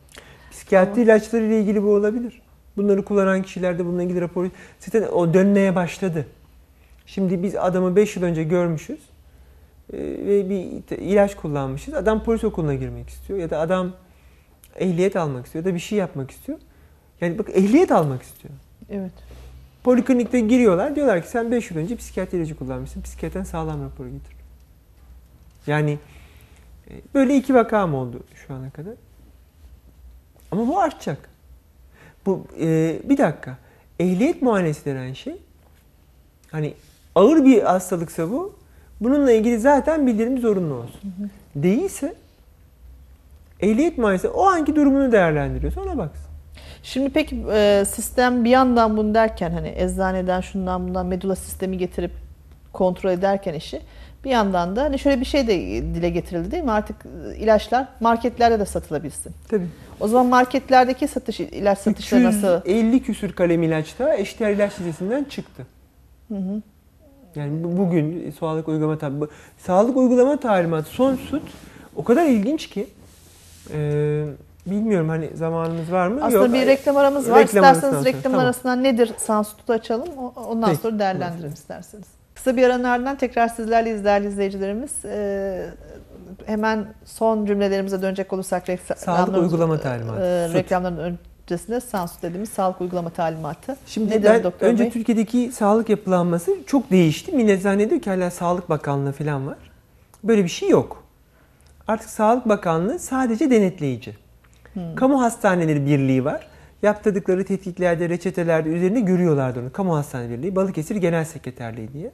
B: Psikiyatri Ama... ilaçları ile ilgili bu olabilir. Bunları kullanan kişilerde bununla ilgili rapor zaten o dönmeye başladı. Şimdi biz adamı 5 yıl önce görmüşüz e, ve bir ilaç kullanmışız. Adam polis okuluna girmek istiyor ya da adam ehliyet almak istiyor ya da bir şey yapmak istiyor. Yani bak ehliyet almak istiyor.
A: Evet.
B: Poliklinikte giriyorlar. Diyorlar ki sen 5 yıl önce psikiyatri ilacı kullanmışsın. Psikiyatriden sağlam raporu getir. Yani e, böyle iki vakam oldu şu ana kadar. Ama bu artacak. Bu e, bir dakika. Ehliyet muayenesi denen şey hani ağır bir hastalıksa bu bununla ilgili zaten bildirim zorunlu olsun. Hı hı. Değilse ehliyet muayenesi o anki durumunu değerlendiriyor. Sonra baksın.
A: Şimdi peki e, sistem bir yandan bunu derken hani eczaneden şundan bundan medula sistemi getirip kontrol ederken işi bir yandan da hani şöyle bir şey de dile getirildi değil mi? Artık ilaçlar marketlerde de satılabilsin.
B: Tabii.
A: O zaman marketlerdeki satış ilaç satışları nasıl?
B: 50 küsür kalem ilaçta eşdeğer ilaç listesinden çıktı. Hı hı. Yani bugün sağlık uygulama tabi sağlık uygulama talimatı son süt o kadar ilginç ki e, bilmiyorum hani zamanımız var mı?
A: Aslında Yok. bir reklam aramız var. Reklam İsterseniz reklam tamam. arasından nedir Sansutu açalım. Ondan Peki. sonra değerlendirelim isterseniz. Kısa bir aranın ardından tekrar sizlerle değerli izleyicilerimiz. Ee, hemen son cümlelerimize dönecek olursak
B: sağlık uygulama talimatı. E,
A: reklamların öncesinde Sansut dediğimiz sağlık uygulama talimatı.
B: Şimdi Nedir ben doktor önce Bey? Türkiye'deki sağlık yapılanması çok değişti. Millet zannediyor ki hala Sağlık Bakanlığı falan var. Böyle bir şey yok. Artık Sağlık Bakanlığı sadece denetleyici. Hmm. Kamu Hastaneleri Birliği var. Yaptırdıkları tetkiklerde, reçetelerde üzerinde görüyorlardı onu. Kamu Hastane Birliği, Balıkesir Genel Sekreterliği diye.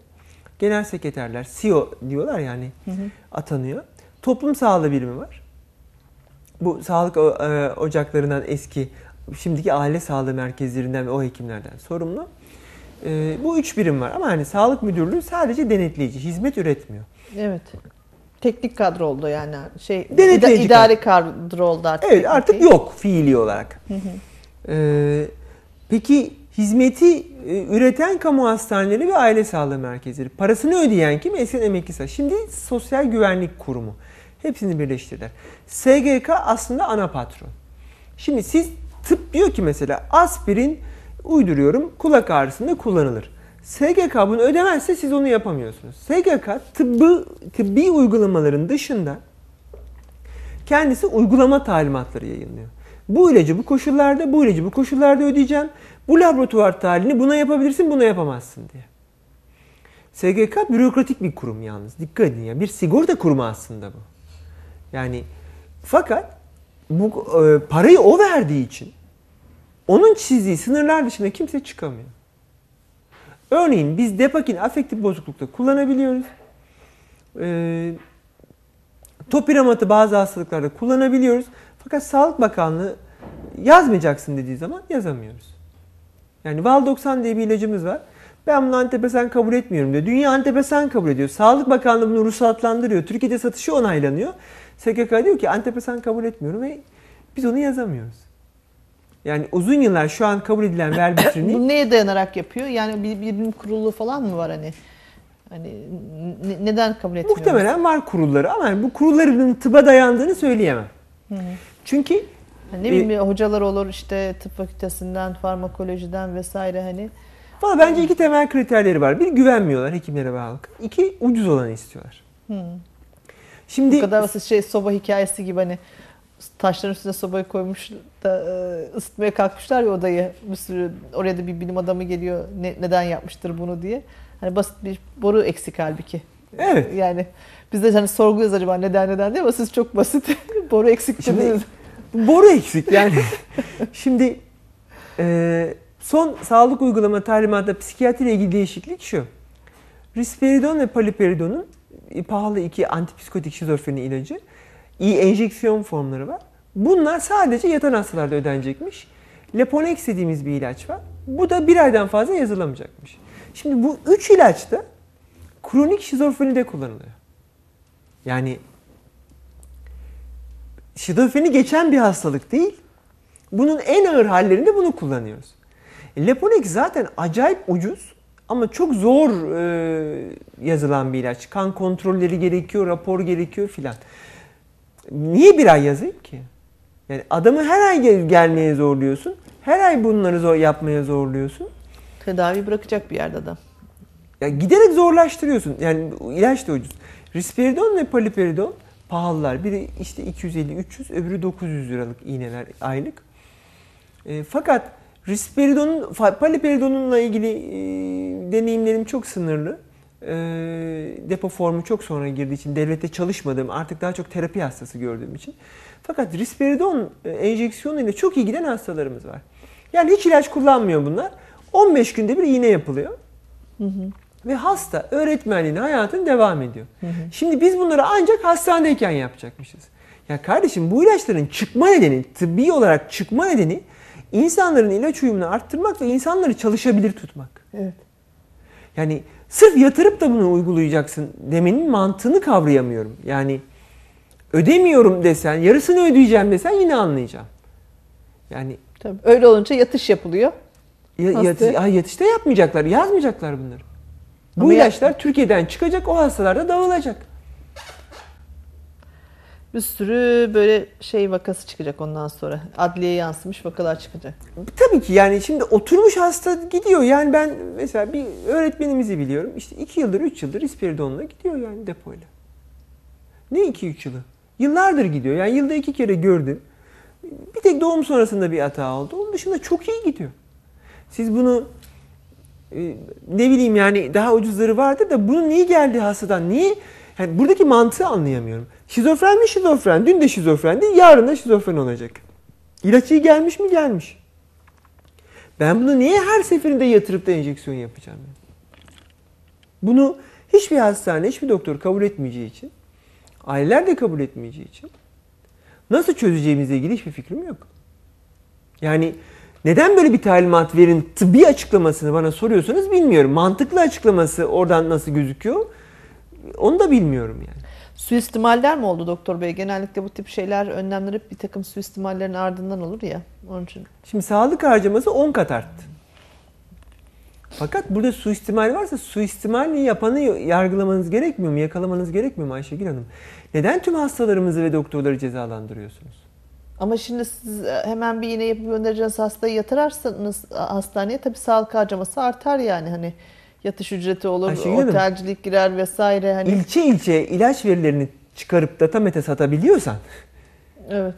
B: Genel sekreterler, CEO diyorlar yani hı hı. atanıyor. Toplum sağlığı birimi var. Bu sağlık e, ocaklarından eski, şimdiki aile sağlığı merkezlerinden ve o hekimlerden sorumlu. E, bu üç birim var ama hani sağlık müdürlüğü sadece denetleyici, hizmet üretmiyor.
A: Evet. Teknik kadro oldu yani şey Denetleyici idari kadro oldu artık.
B: Evet artık değil. yok fiili olarak. Hı hı. Ee, peki hizmeti e, üreten kamu hastaneleri ve aile sağlığı merkezleri. Parasını ödeyen kim? Eskiden emekli Şimdi Sosyal Güvenlik Kurumu. Hepsini birleştirdiler. SGK aslında ana patron. Şimdi siz tıp diyor ki mesela aspirin uyduruyorum kulak ağrısında kullanılır. SGK bunu ödemezse siz onu yapamıyorsunuz. SGK tıbbı, tıbbi uygulamaların dışında kendisi uygulama talimatları yayınlıyor. Bu ilacı bu koşullarda, bu ilacı bu koşullarda ödeyeceğim. Bu laboratuvar tahlilini buna yapabilirsin, buna yapamazsın diye. SGK bürokratik bir kurum yalnız. Dikkat edin ya. Bir sigorta kurumu aslında bu. Yani fakat bu e, parayı o verdiği için onun çizdiği sınırlar dışında kimse çıkamıyor. Örneğin biz depakin afektif bozuklukta kullanabiliyoruz. E, topiramatı bazı hastalıklarda kullanabiliyoruz. Fakat Sağlık Bakanlığı yazmayacaksın dediği zaman yazamıyoruz. Yani Val-90 diye bir ilacımız var. Ben bunu antidepresan kabul etmiyorum diyor. Dünya antidepresan kabul ediyor. Sağlık Bakanlığı bunu ruhsatlandırıyor. Türkiye'de satışı onaylanıyor. SGK diyor ki antidepresan kabul etmiyorum ve biz onu yazamıyoruz. Yani uzun yıllar şu an kabul edilen verbitrini...
A: Bu neye dayanarak yapıyor? Yani bir, bilim kurulu falan mı var hani? Hani neden kabul etmiyor?
B: Muhtemelen var kurulları ama bu kurulların tıba dayandığını söyleyemem. Hı hı. Çünkü
A: Hani ne bileyim hocalar olur işte tıp fakültesinden, farmakolojiden vesaire hani.
B: Valla bence iki temel kriterleri var. Bir güvenmiyorlar hekimlere ve halka. İki ucuz olanı istiyorlar.
A: Hmm.
B: Şimdi
A: Bu kadar basit şey soba hikayesi gibi hani taşların üstüne sobayı koymuş da e, ısıtmaya kalkmışlar ya odayı. Bir sürü oraya da bir bilim adamı geliyor ne, neden yapmıştır bunu diye. Hani basit bir boru eksik halbuki.
B: Evet.
A: Yani biz de hani sorguluyoruz acaba neden neden diye ama siz çok basit boru eksik
B: Şimdi-
A: dediniz.
B: boru eksik yani. Şimdi e, son sağlık uygulama talimatında psikiyatri ile ilgili değişiklik şu. Risperidon ve paliperidonun pahalı iki antipsikotik şizofreni ilacı. iyi enjeksiyon formları var. Bunlar sadece yatan hastalarda ödenecekmiş. Leponex dediğimiz bir ilaç var. Bu da bir aydan fazla yazılamayacakmış. Şimdi bu üç ilaç da kronik şizofrenide kullanılıyor. Yani şizofreni geçen bir hastalık değil. Bunun en ağır hallerinde bunu kullanıyoruz. Leponex zaten acayip ucuz ama çok zor e, yazılan bir ilaç. Kan kontrolleri gerekiyor, rapor gerekiyor filan. Niye bir ay yazayım ki? Yani adamı her ay gel- gelmeye zorluyorsun. Her ay bunları zor yapmaya zorluyorsun.
A: Tedavi bırakacak bir yerde adam.
B: Ya giderek zorlaştırıyorsun. Yani ilaç da ucuz. Risperidon ve paliperidon pahalılar. Biri işte 250-300, öbürü 900 liralık iğneler aylık. E, fakat risperidonun, paliperidonunla ilgili e, deneyimlerim çok sınırlı. E, depo formu çok sonra girdiği için devlette çalışmadığım, artık daha çok terapi hastası gördüğüm için. Fakat risperidon e, enjeksiyonu ile çok iyi giden hastalarımız var. Yani hiç ilaç kullanmıyor bunlar. 15 günde bir iğne yapılıyor. Ve hasta öğretmenliğine hayatını devam ediyor. Şimdi biz bunları ancak hastanedeyken yapacakmışız. Ya kardeşim bu ilaçların çıkma nedeni, tıbbi olarak çıkma nedeni insanların ilaç uyumunu arttırmak ve insanları çalışabilir tutmak.
A: Evet.
B: Yani sırf yatırıp da bunu uygulayacaksın demenin mantığını kavrayamıyorum. Yani ödemiyorum desen, yarısını ödeyeceğim desen yine anlayacağım. Yani
A: Tabii. Öyle olunca yatış yapılıyor.
B: ya,
A: Hasta-
B: yatış, ay yatışta yapmayacaklar, yazmayacaklar bunları. Bu
A: Ama ya-
B: ilaçlar Türkiye'den çıkacak, o hastalarda dağılacak.
A: Bir sürü böyle şey vakası çıkacak ondan sonra. Adliyeye yansımış vakalar çıkacak.
B: Tabii ki yani şimdi oturmuş hasta gidiyor. Yani ben mesela bir öğretmenimizi biliyorum. İşte 2 yıldır 3 yıldır isperidonla gidiyor yani depoyla. Ne 2-3 yılı? Yıllardır gidiyor. Yani yılda iki kere gördüm. Bir tek doğum sonrasında bir hata oldu. Onun dışında çok iyi gidiyor. Siz bunu e, ne bileyim yani daha ucuzları vardır da bunun niye geldiği hastadan niye yani buradaki mantığı anlayamıyorum. Şizofren mi şizofren? Dün de şizofrendi, yarın da şizofren olacak. İlaç iyi gelmiş mi? Gelmiş. Ben bunu niye her seferinde yatırıp da enjeksiyon yapacağım? Bunu hiçbir hastane, hiçbir doktor kabul etmeyeceği için, aileler de kabul etmeyeceği için nasıl çözeceğimizle ilgili hiçbir fikrim yok. Yani neden böyle bir talimat verin tıbbi açıklamasını bana soruyorsanız bilmiyorum. Mantıklı açıklaması oradan nasıl gözüküyor onu da bilmiyorum yani.
A: Suistimaller mi oldu doktor bey? Genellikle bu tip şeyler, önlemler hep bir takım suistimallerin ardından olur ya. Onun için
B: Şimdi sağlık harcaması 10 kat arttı. Fakat burada suistimal varsa suistimali yapanı yargılamanız gerekmiyor mu? Yakalamanız gerekmiyor mu Ayşegül Hanım? Neden tüm hastalarımızı ve doktorları cezalandırıyorsunuz?
A: Ama şimdi siz e, hemen bir iğne yapıp göndereceğiniz hastayı yatırarsanız hastaneye tabii sağlık harcaması artar yani hani yatış ücreti olur,
B: Ayşegül Hanım.
A: otelcilik girer vesaire hani.
B: İlçe ilçe ilaç verilerini çıkarıp datamete satabiliyorsan
A: Evet.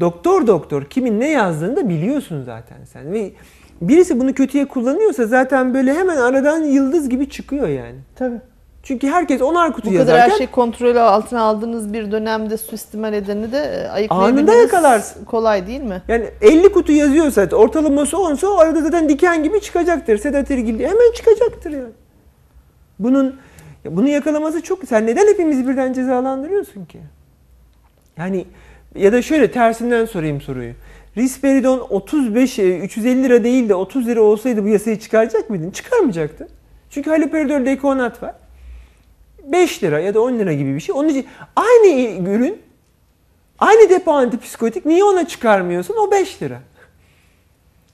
B: doktor doktor kimin ne yazdığını da biliyorsun zaten sen. Ve birisi bunu kötüye kullanıyorsa zaten böyle hemen aradan yıldız gibi çıkıyor yani.
A: Tabii.
B: Çünkü herkes onar kutu
A: Bu kadar
B: yazarken
A: her şey kontrol altına aldığınız bir dönemde suistimal edeni de e,
B: Anında
A: ayıklayabilmeniz
B: yakalarsın.
A: kolay değil mi?
B: Yani 50 kutu yazıyorsa ortalaması 10 o arada zaten diken gibi çıkacaktır. Sedatirgil diye hemen çıkacaktır yani. Bunun bunu yakalaması çok sen neden hepimizi birden cezalandırıyorsun ki? Yani ya da şöyle tersinden sorayım soruyu. Risperidon 35 e, 350 lira değil de 30 lira olsaydı bu yasayı çıkaracak mıydın? Çıkarmayacaktın. Çünkü haloperidol dekonat var. 5 lira ya da 10 lira gibi bir şey. Onun için aynı ürün Aynı depo antipsikotik niye ona çıkarmıyorsun? O 5 lira.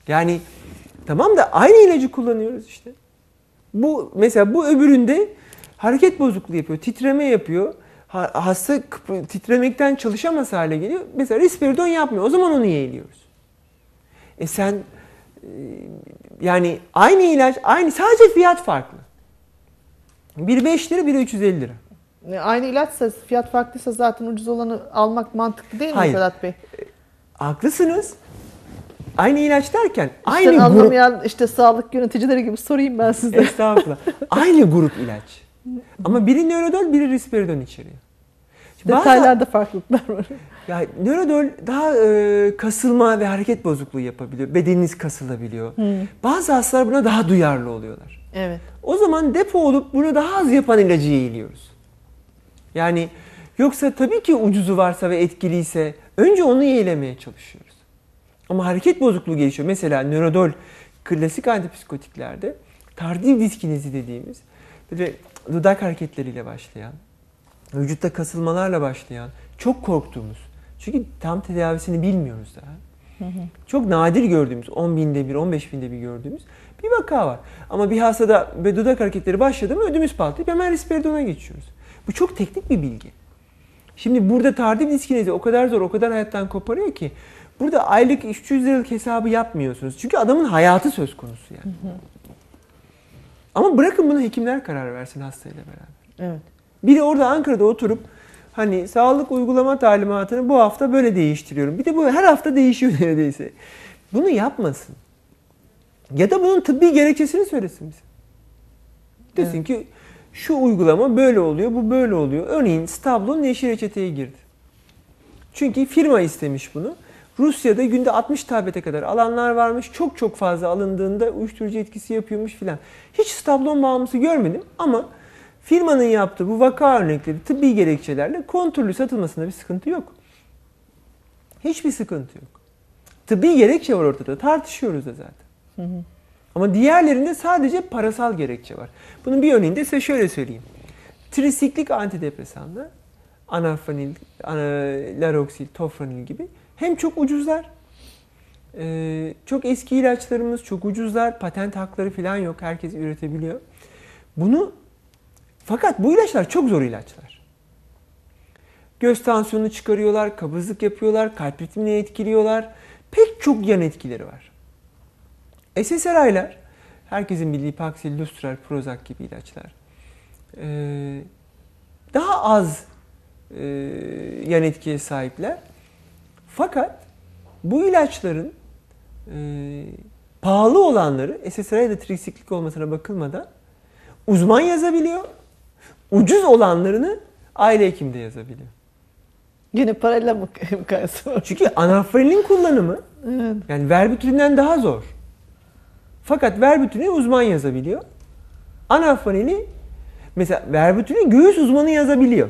B: Yani tamam da aynı ilacı kullanıyoruz işte. Bu mesela bu öbüründe hareket bozukluğu yapıyor, titreme yapıyor. Ha- Hasta titremekten çalışamaz hale geliyor. Mesela risperidon yapmıyor. O zaman onu yeğliyoruz. E sen e, yani aynı ilaç, aynı sadece fiyat farklı. Biri 5 lira, biri 350 lira.
A: E, Aynı ilaçsa fiyat farklıysa zaten ucuz olanı almak mantıklı değil mi
B: Hayır.
A: Sedat Bey?
B: Haklısınız. Aynı ilaç derken
A: İşte
B: aynı grup
A: anlamayan işte sağlık yöneticileri gibi sorayım ben size.
B: Estağfurullah. Aynı grup ilaç. Ama biri nörodol, biri risperidon içeriyor. Şimdi
A: Detaylarda farklılıklar var.
B: Ya nörodol daha e, kasılma ve hareket bozukluğu yapabiliyor. Bedeniniz kasılabiliyor. Bazı hastalar buna daha duyarlı oluyorlar.
A: Evet.
B: O zaman depo olup bunu daha az yapan ilacı yeğliyoruz. Yani yoksa tabii ki ucuzu varsa ve etkiliyse önce onu yeğlemeye çalışıyoruz. Ama hareket bozukluğu gelişiyor. Mesela nörodol klasik antipsikotiklerde tardiv diskinezi dediğimiz böyle dudak hareketleriyle başlayan, vücutta kasılmalarla başlayan, çok korktuğumuz. Çünkü tam tedavisini bilmiyoruz daha. Çok nadir gördüğümüz, 10 binde bir, 15 binde bir gördüğümüz bir vaka var. Ama bir hastada ve dudak hareketleri başladı mı ödümüz patlayıp hemen risperidona geçiyoruz. Bu çok teknik bir bilgi. Şimdi burada tardiv diskinezi o kadar zor, o kadar hayattan koparıyor ki burada aylık 300 liralık hesabı yapmıyorsunuz. Çünkü adamın hayatı söz konusu yani. Ama bırakın bunu hekimler karar versin hastayla beraber.
A: Evet.
B: Biri orada Ankara'da oturup hani sağlık uygulama talimatını bu hafta böyle değiştiriyorum. Bir de bu her hafta değişiyor neredeyse. Bunu yapmasın. Ya da bunun tıbbi gerekçesini söylesin bize. Desin ki şu uygulama böyle oluyor, bu böyle oluyor. Örneğin Stablon yeşil reçeteye girdi. Çünkü firma istemiş bunu. Rusya'da günde 60 tablete kadar alanlar varmış. Çok çok fazla alındığında uyuşturucu etkisi yapıyormuş filan. Hiç stablon bağımlısı görmedim ama firmanın yaptığı bu vaka örnekleri tıbbi gerekçelerle kontrollü satılmasında bir sıkıntı yok. Hiçbir sıkıntı yok. Tıbbi gerekçe var ortada. Tartışıyoruz da zaten. Ama diğerlerinde sadece parasal gerekçe var. Bunun bir örneğini de size şöyle söyleyeyim. Trisiklik antidepresanlar, anafranil, ana- tofranil gibi hem çok ucuzlar, ee, çok eski ilaçlarımız çok ucuzlar, patent hakları falan yok, herkes üretebiliyor. Bunu fakat bu ilaçlar çok zor ilaçlar. Göz tansiyonunu çıkarıyorlar, kabızlık yapıyorlar, kalp ritmini etkiliyorlar. Pek çok yan etkileri var. SSRI'ler, herkesin bildiği Paxil, Lustral, Prozac gibi ilaçlar. Ee, daha az e, yan etkiye sahipler. Fakat bu ilaçların e, pahalı olanları, SSRI'de trisiklik olmasına bakılmadan uzman yazabiliyor. Ucuz olanlarını aile hekimde yazabiliyor.
A: Yine parayla mı mukayese?
B: Çünkü anafrenilin kullanımı
A: Evet.
B: yani verbiturinden daha zor. Fakat verbiturini uzman yazabiliyor. Anafrenili mesela verbiturini göğüs uzmanı yazabiliyor.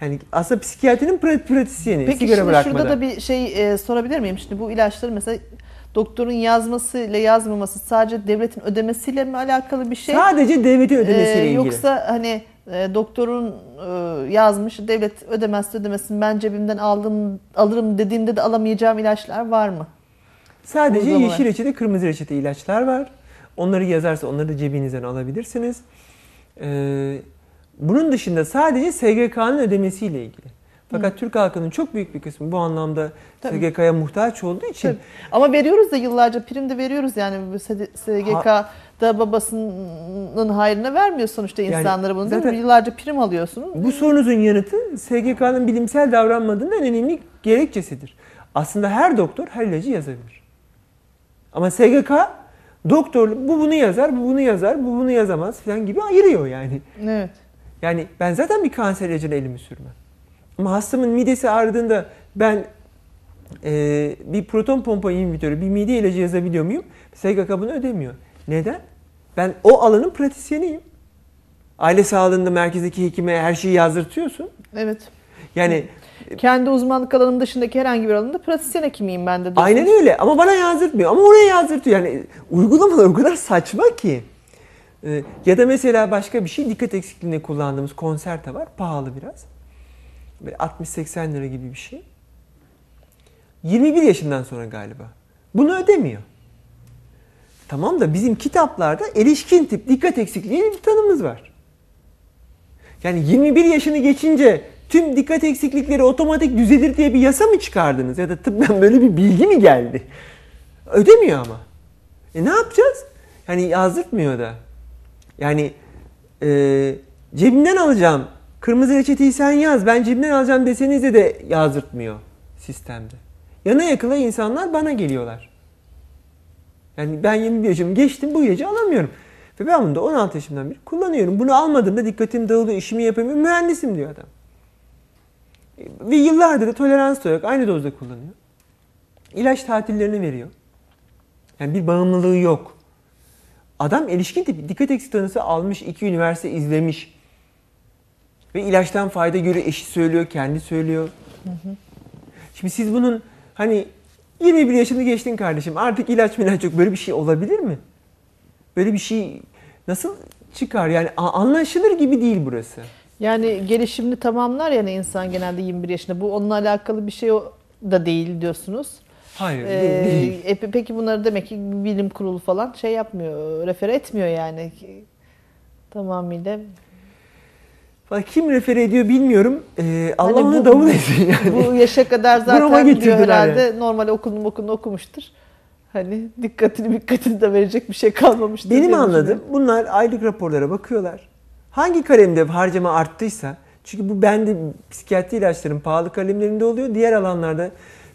B: Yani aslında psikiyatrinin pra- pratisyeni.
A: Peki
B: sigara
A: şimdi
B: bırakmadan.
A: şurada da bir şey e, sorabilir miyim? Şimdi bu ilaçları mesela doktorun yazması ile yazmaması sadece devletin ödemesiyle mi alakalı bir şey?
B: Sadece devletin ödemesiyle
A: Ee,
B: ilgili.
A: Yoksa hani e, doktorun e, yazmış devlet ödemezse ödemesin ben cebimden aldım alırım dediğimde de alamayacağım ilaçlar var mı?
B: Sadece yeşil reçete, kırmızı reçete ilaçlar var. Onları yazarsa onları da cebinizden alabilirsiniz. Ee, bunun dışında sadece SGK'nın ödemesiyle ilgili. Fakat Türk halkının çok büyük bir kısmı bu anlamda. SGK'ya muhtaç olduğu için
A: Tabii. Ama veriyoruz da yıllarca prim de veriyoruz yani SGK'da babasının hayrına vermiyor sonuçta
B: Yani
A: insanlara bunu değil mi? Yıllarca prim alıyorsunuz.
B: bu sorunuzun yanıtı SGK'nın bilimsel davranmadığının en önemli gerekçesidir. Aslında her doktor her ilacı yazabilir. Ama SGK doktor bu bunu yazar, bu bunu yazar, bu bunu yazamaz falan gibi ayırıyor yani.
A: Evet.
B: Yani ben zaten bir kanser ilacına elimi sürmem. Ama hastamın midesi ağrıdığında ben e, bir proton pompa inhibitörü, bir mide ilacı yazabiliyor muyum? SGK bunu ödemiyor. Neden? Ben o alanın pratisyeniyim. Aile sağlığında merkezdeki hekime her şeyi yazdırtıyorsun.
A: Evet.
B: Yani
A: Kendi uzmanlık alanım dışındaki herhangi bir alanda pratisyen hekimiyim ben de.
B: aynen öyle ama bana yazdırtmıyor. Ama oraya yazdırtıyor. Yani uygulamalar o kadar saçma ki. E, ya da mesela başka bir şey dikkat eksikliğinde kullandığımız konserta var. Pahalı biraz. Böyle 60-80 lira gibi bir şey. 21 yaşından sonra galiba. Bunu ödemiyor. Tamam da bizim kitaplarda erişkin tip dikkat eksikliği bir tanımız var. Yani 21 yaşını geçince tüm dikkat eksiklikleri otomatik düzelir diye bir yasa mı çıkardınız? Ya da tıbben böyle bir bilgi mi geldi? Ödemiyor ama. E ne yapacağız? Yani yazdırtmıyor da. Yani e, cebimden alacağım. Kırmızı reçeteyi sen yaz. Ben cebimden alacağım deseniz de, yazdırtmıyor sistemde. Yana yakıla insanlar bana geliyorlar. Yani ben 21 yaşımı geçtim bu ilacı alamıyorum. Ve ben bunu da 16 yaşımdan beri kullanıyorum. Bunu almadığımda dikkatim dağılıyor, işimi yapamıyorum. Mühendisim diyor adam. Ve yıllardır da tolerans da. Aynı dozda kullanıyor. İlaç tatillerini veriyor. Yani bir bağımlılığı yok. Adam erişkin tipi dikkat eksik tanısı almış, iki üniversite izlemiş. Ve ilaçtan fayda görüyor, eşi söylüyor, kendi söylüyor. Hı hı. Şimdi siz bunun hani 21 yaşını geçtin kardeşim artık ilaç milaç yok böyle bir şey olabilir mi? Böyle bir şey nasıl çıkar? Yani anlaşılır gibi değil burası.
A: Yani gelişimini tamamlar yani insan genelde 21 yaşında. Bu onunla alakalı bir şey da değil diyorsunuz.
B: Hayır ee, değil. E,
A: peki bunları demek ki bilim kurulu falan şey yapmıyor, refer etmiyor yani. Tamamıyla
B: kim refer ediyor bilmiyorum. Ee, Allah hani onu davul etsin yani.
A: Bu yaşa kadar zaten diyor herhalde yani. normal okulunu okulunu okumuştur. Hani dikkatini dikkatini de verecek bir şey kalmamıştır.
B: Benim anladığım bunlar aylık raporlara bakıyorlar. Hangi kalemde harcama arttıysa çünkü bu bende psikiyatri ilaçların pahalı kalemlerinde oluyor. Diğer alanlarda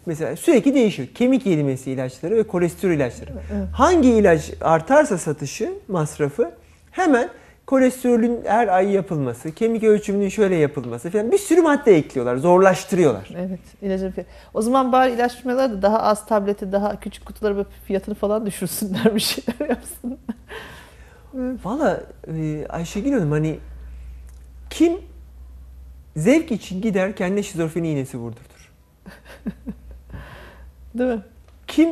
B: mesela sürekli değişiyor. Kemik erimesi ilaçları ve kolesterol ilaçları. Evet. Hangi ilaç artarsa satışı, masrafı hemen kolesterolün her ay yapılması, kemik ölçümünün şöyle yapılması falan bir sürü madde ekliyorlar, zorlaştırıyorlar.
A: Evet, ilacın fiyatı. O zaman bari ilaç firmaları da daha az tableti, daha küçük kutuları fiyatını falan düşürsünler, bir şeyler yapsın.
B: Valla e, Ayşegül Hanım hani kim zevk için gider kendine şizofreni iğnesi vurdurtur.
A: Değil mi?
B: Kim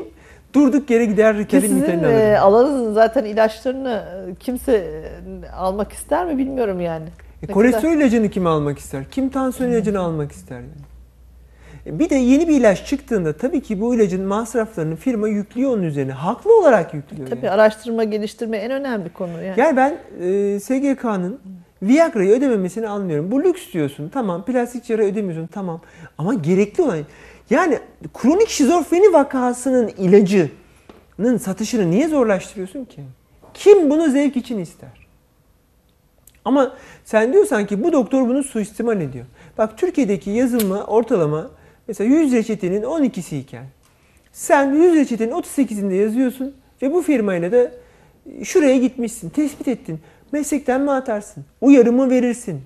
B: durduk yere gider Ritalin
A: alır. E, alanın zaten ilaçlarını e, kimse e, almak ister mi bilmiyorum yani.
B: E, kolesterol ilacını kim almak ister? Kim tansiyon ilacını almak ister yani? Bir de yeni bir ilaç çıktığında tabii ki bu ilacın masraflarını firma yüklüyor onun üzerine. Haklı olarak yüklüyor.
A: Tabii yani. araştırma, geliştirme en önemli konu. Yani,
B: yani ben e, SGK'nın Viagra'yı ödememesini anlıyorum. Bu lüks diyorsun. Tamam. Plastik cerrah ödemiyorsun. Tamam. Ama gerekli olan yani kronik şizofreni vakasının ilacının satışını niye zorlaştırıyorsun ki? Kim bunu zevk için ister? Ama sen diyorsan ki bu doktor bunu suistimal ediyor. Bak Türkiye'deki yazılma ortalama mesela 100 reçetenin 12'si iken sen 100 reçetenin 38'inde yazıyorsun ve bu firmayla da şuraya gitmişsin, tespit ettin. Meslekten mi atarsın? Uyarımı verirsin.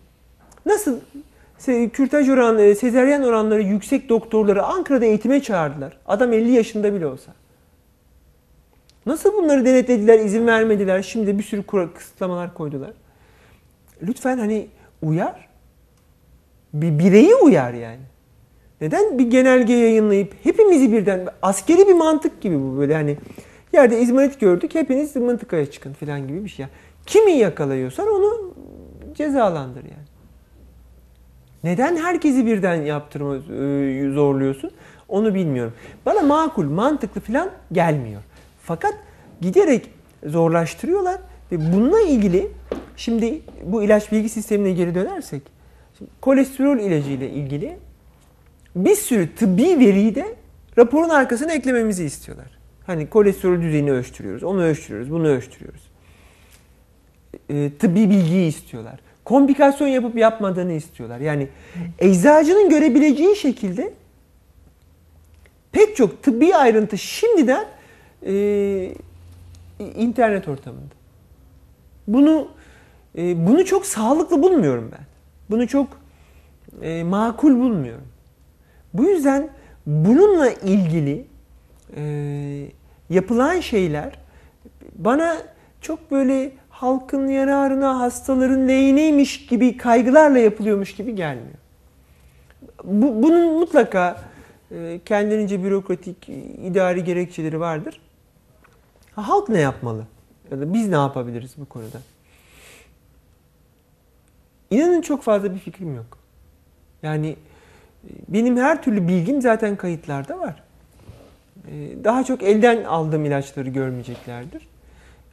B: Nasıl kürtaj oranı, e, sezeryen oranları yüksek doktorları Ankara'da eğitime çağırdılar. Adam 50 yaşında bile olsa. Nasıl bunları denetlediler, izin vermediler, şimdi bir sürü kısıtlamalar koydular. Lütfen hani uyar. Bir bireyi uyar yani. Neden bir genelge yayınlayıp hepimizi birden askeri bir mantık gibi bu böyle hani yerde izmarit gördük hepiniz mıntıkaya çıkın falan gibi bir şey. Kimi yakalıyorsan onu cezalandır yani. Neden herkesi birden yaptırma e, zorluyorsun? Onu bilmiyorum. Bana makul, mantıklı falan gelmiyor. Fakat giderek zorlaştırıyorlar ve bununla ilgili şimdi bu ilaç bilgi sistemine geri dönersek şimdi kolesterol ilacı ile ilgili bir sürü tıbbi veriyi de raporun arkasına eklememizi istiyorlar. Hani kolesterol düzeyini ölçtürüyoruz, onu ölçtürüyoruz, bunu ölçtürüyoruz. E, tıbbi bilgiyi istiyorlar komplikasyon yapıp yapmadığını istiyorlar. Yani eczacının görebileceği şekilde pek çok tıbbi ayrıntı şimdiden e, internet ortamında. Bunu e, bunu çok sağlıklı bulmuyorum ben. Bunu çok e, makul bulmuyorum. Bu yüzden bununla ilgili e, yapılan şeyler bana çok böyle halkın yararına, hastaların lehine gibi kaygılarla yapılıyormuş gibi gelmiyor. Bu, bunun mutlaka e, kendince bürokratik, idari gerekçeleri vardır. Halk ne yapmalı? Ya da biz ne yapabiliriz bu konuda? İnanın çok fazla bir fikrim yok. Yani e, benim her türlü bilgim zaten kayıtlarda var. E, daha çok elden aldığım ilaçları görmeyeceklerdir.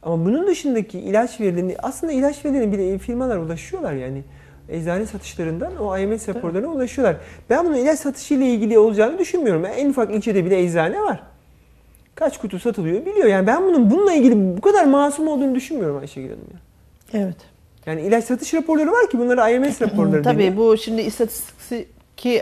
B: Ama bunun dışındaki ilaç verilerini aslında ilaç verilerini bile firmalar ulaşıyorlar yani. eczane satışlarından o IMS raporlarına ulaşıyorlar. Ben bunun ilaç satışı ile ilgili olacağını düşünmüyorum. Yani en ufak ilçede bile eczane var. Kaç kutu satılıyor biliyor. Yani ben bunun bununla ilgili bu kadar masum olduğunu düşünmüyorum Ayşegül Hanım ya.
A: Evet.
B: Yani ilaç satış raporları var ki bunları IMS raporları
A: Tabii
B: deniyor.
A: bu şimdi istatistik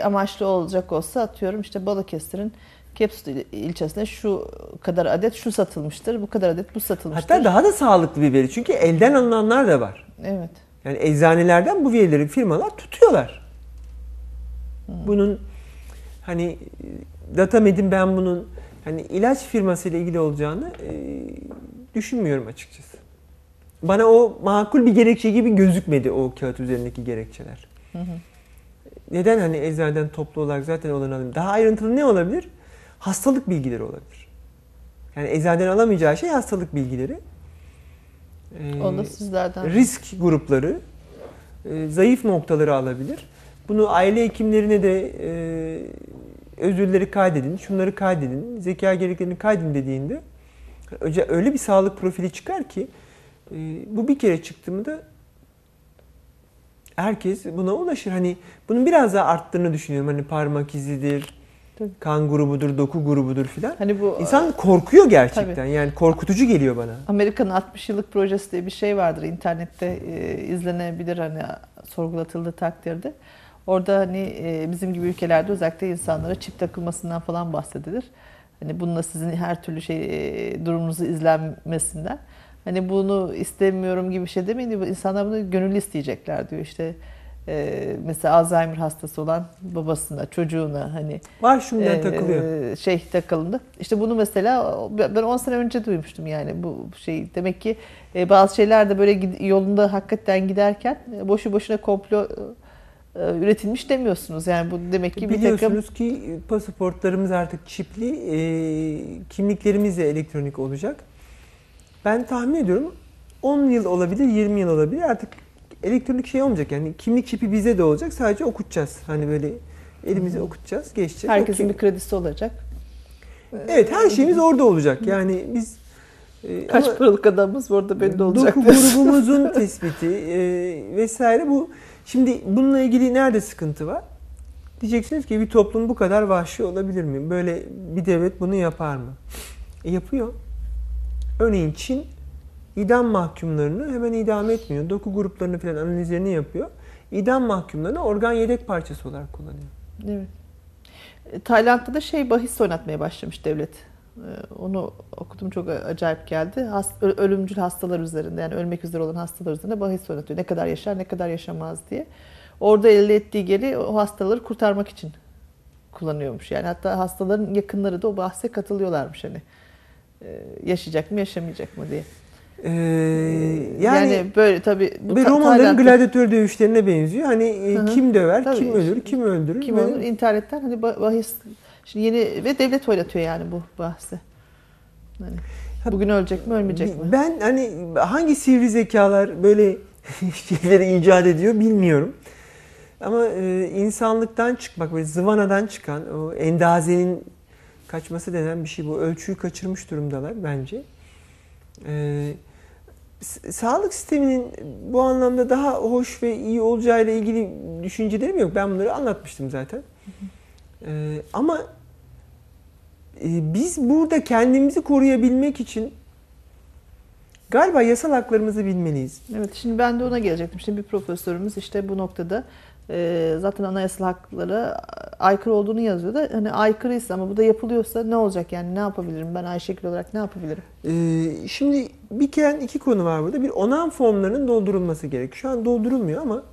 A: amaçlı olacak olsa atıyorum işte Balıkesir'in Kepsut il- ilçesinde şu kadar adet şu satılmıştır, bu kadar adet bu satılmıştır.
B: Hatta daha da sağlıklı bir veri. Çünkü elden alınanlar da var.
A: Evet.
B: Yani eczanelerden bu verileri firmalar tutuyorlar. Bunun hani Datamed'in ben bunun hani ilaç firması ile ilgili olacağını e, düşünmüyorum açıkçası. Bana o makul bir gerekçe gibi gözükmedi o kağıt üzerindeki gerekçeler.
A: Hı hı.
B: Neden hani eczaneden toplu olarak zaten olan alayım? Daha ayrıntılı ne olabilir? Hastalık bilgileri olabilir. Yani eczaneden alamayacağı şey hastalık bilgileri. Ee,
A: Onu da sizlerden.
B: risk grupları, e, zayıf noktaları alabilir. Bunu aile hekimlerine de e, özürleri kaydedin, şunları kaydedin, zeka gereklerini kaydedin dediğinde önce öyle bir sağlık profili çıkar ki e, bu bir kere çıktı mı da herkes buna ulaşır. Hani bunun biraz daha arttığını düşünüyorum. Hani parmak izidir,
A: Tabii.
B: kan grubudur, doku grubudur filan.
A: Hani bu
B: İnsan korkuyor gerçekten. Yani korkutucu geliyor bana.
A: Amerika'nın 60 yıllık projesi diye bir şey vardır. internette e, izlenebilir hani sorgulatıldığı takdirde. Orada hani e, bizim gibi ülkelerde özellikle insanlara çip takılmasından falan bahsedilir. Hani bununla sizin her türlü şey e, durumunuzu izlenmesinden. Hani bunu istemiyorum gibi bir şey demeyin. İnsanlar bunu gönüllü isteyecekler diyor. İşte e, mesela Alzheimer hastası olan babasına, çocuğuna hani
B: Var şundan
A: ee,
B: takılıyor.
A: Şey takıldı. İşte bunu mesela ben 10 sene önce duymuştum yani bu şey. Demek ki e, bazı şeyler de böyle yolunda hakikaten giderken e, boşu boşuna komplo e, üretilmiş demiyorsunuz. Yani bu demek ki bir takım
B: Biliyorsunuz ki pasaportlarımız artık çipli, e, kimliklerimiz de elektronik olacak. Ben tahmin ediyorum 10 yıl olabilir, 20 yıl olabilir. Artık elektronik şey olmayacak. Yani kimlik çipi bize de olacak. Sadece okutacağız. Hani böyle elimize okutacağız, geçecek. O
A: herkesin bir kredisi olacak.
B: Evet, her şeyimiz orada olacak. Yani biz e,
A: Kaç
B: ama-
A: paralık adamımız burada belli olacak.
B: Doku grubumuzun tespiti e, vesaire bu. Şimdi bununla ilgili nerede sıkıntı var? Diyeceksiniz ki bir toplum bu kadar vahşi olabilir mi? Böyle bir devlet bunu yapar mı? E, yapıyor. Örneğin Çin idam mahkumlarını hemen idam etmiyor. Doku gruplarını falan analizlerini yapıyor. İdam mahkumlarını organ yedek parçası olarak kullanıyor.
A: Evet. E, Tayland'da da şey bahis oynatmaya başlamış devlet. E, Onu okudum çok acayip geldi. Hast- ölümcül hastalar üzerinde yani ölmek üzere olan hastalar üzerinde bahis oynatıyor. Ne kadar yaşar ne kadar yaşamaz diye. Orada elde ettiği geri o hastaları kurtarmak için kullanıyormuş. Yani hatta hastaların yakınları da o bahse katılıyorlarmış hani. E, Yaşayacak mı yaşamayacak mı diye.
B: Ee,
A: Yani,
B: yani,
A: böyle tabii bu Ta-
B: romanların gladyatör dövüşlerine benziyor. Hani e,
A: Hı hı.
B: kim döver,
A: Tabii.
B: kim ölür, kim öldürür.
A: kim
B: ve-
A: olur internetten hani bah- bahis şimdi yeni ve devlet oynatıyor yani bu bahsi. Hani bugün ölecek mi ölmeyecek mi?
B: Ben hani hangi sivri zekalar böyle şeyleri icat ediyor bilmiyorum. Ama e, insanlıktan çıkmak, böyle zıvanadan çıkan, o endazenin kaçması denen bir şey bu. Ölçüyü kaçırmış durumdalar bence. E, s- sağlık sisteminin bu anlamda daha hoş ve iyi olacağıyla ilgili düşüncelerim yok. Ben bunları anlatmıştım zaten. E, ama e, biz burada kendimizi koruyabilmek için galiba yasal haklarımızı bilmeliyiz.
A: Evet şimdi ben de ona gelecektim. Şimdi bir profesörümüz işte bu noktada e, zaten anayasal haklara aykırı olduğunu yazıyor da hani aykırıysa ama bu da yapılıyorsa ne olacak yani ne yapabilirim ben Ayşegül olarak ne yapabilirim?
B: Ee, şimdi bir kere iki konu var burada. Bir onan formlarının doldurulması gerek. Şu an doldurulmuyor ama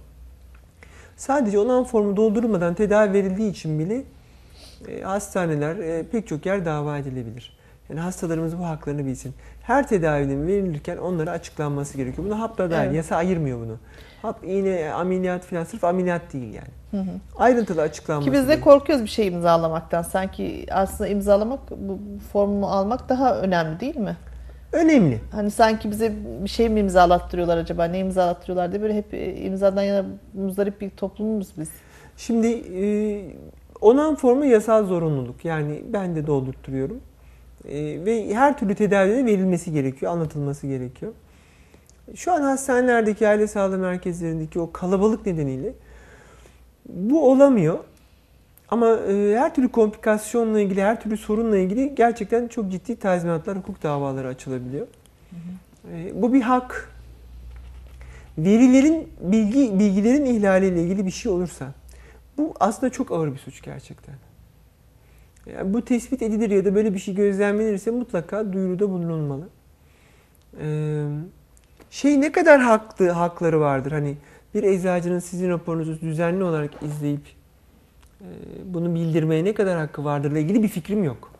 B: sadece onan formu doldurulmadan tedavi verildiği için bile e, hastaneler e, pek çok yer dava edilebilir. Yani hastalarımız bu haklarını bilsin. Her tedavinin verilirken onlara açıklanması gerekiyor. Bunu hapla dahil.
A: Evet.
B: Yasa ayırmıyor bunu. Hap, iğne, ameliyat falan sırf ameliyat değil yani.
A: Hı hı.
B: Ayrıntılı açıklanması
A: Ki biz de
B: gerekiyor.
A: korkuyoruz bir şey imzalamaktan. Sanki aslında imzalamak, bu formu almak daha önemli değil mi?
B: Önemli.
A: Hani sanki bize bir şey mi imzalattırıyorlar acaba? Ne imzalattırıyorlar diye böyle hep e, imzadan yana muzdarip bir toplumumuz biz.
B: Şimdi e, onan formu yasal zorunluluk. Yani ben de doldurtturuyorum. E, ve her türlü tedavide verilmesi gerekiyor, anlatılması gerekiyor. Şu an hastanelerdeki aile sağlığı merkezlerindeki o kalabalık nedeniyle bu olamıyor. Ama e, her türlü komplikasyonla ilgili, her türlü sorunla ilgili gerçekten çok ciddi tazminatlar, hukuk davaları açılabiliyor. Hı hı. E, bu bir hak. Verilerin, bilgi bilgilerin ihlaliyle ilgili bir şey olursa bu aslında çok ağır bir suç gerçekten. Yani bu tespit edilir ya da böyle bir şey gözlemlenirse mutlaka duyuruda bulunulmalı. Ee, şey ne kadar haklı hakları vardır hani bir eczacının sizin raporunuzu düzenli olarak izleyip e, bunu bildirmeye ne kadar hakkı vardırla ilgili bir fikrim yok.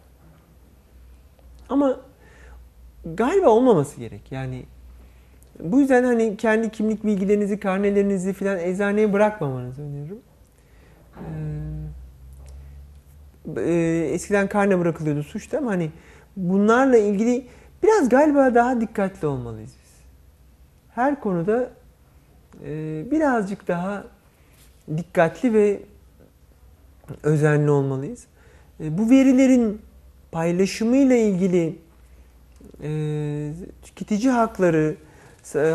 B: Ama galiba olmaması gerek. Yani bu yüzden hani kendi kimlik bilgilerinizi, karnelerinizi filan eczaneye bırakmamanızı öneririm. Ee, eskiden karne bırakılıyordu suçta ama hani bunlarla ilgili biraz galiba daha dikkatli olmalıyız biz. Her konuda e, birazcık daha dikkatli ve özenli olmalıyız. E, bu verilerin paylaşımıyla ilgili e, tüketici hakları,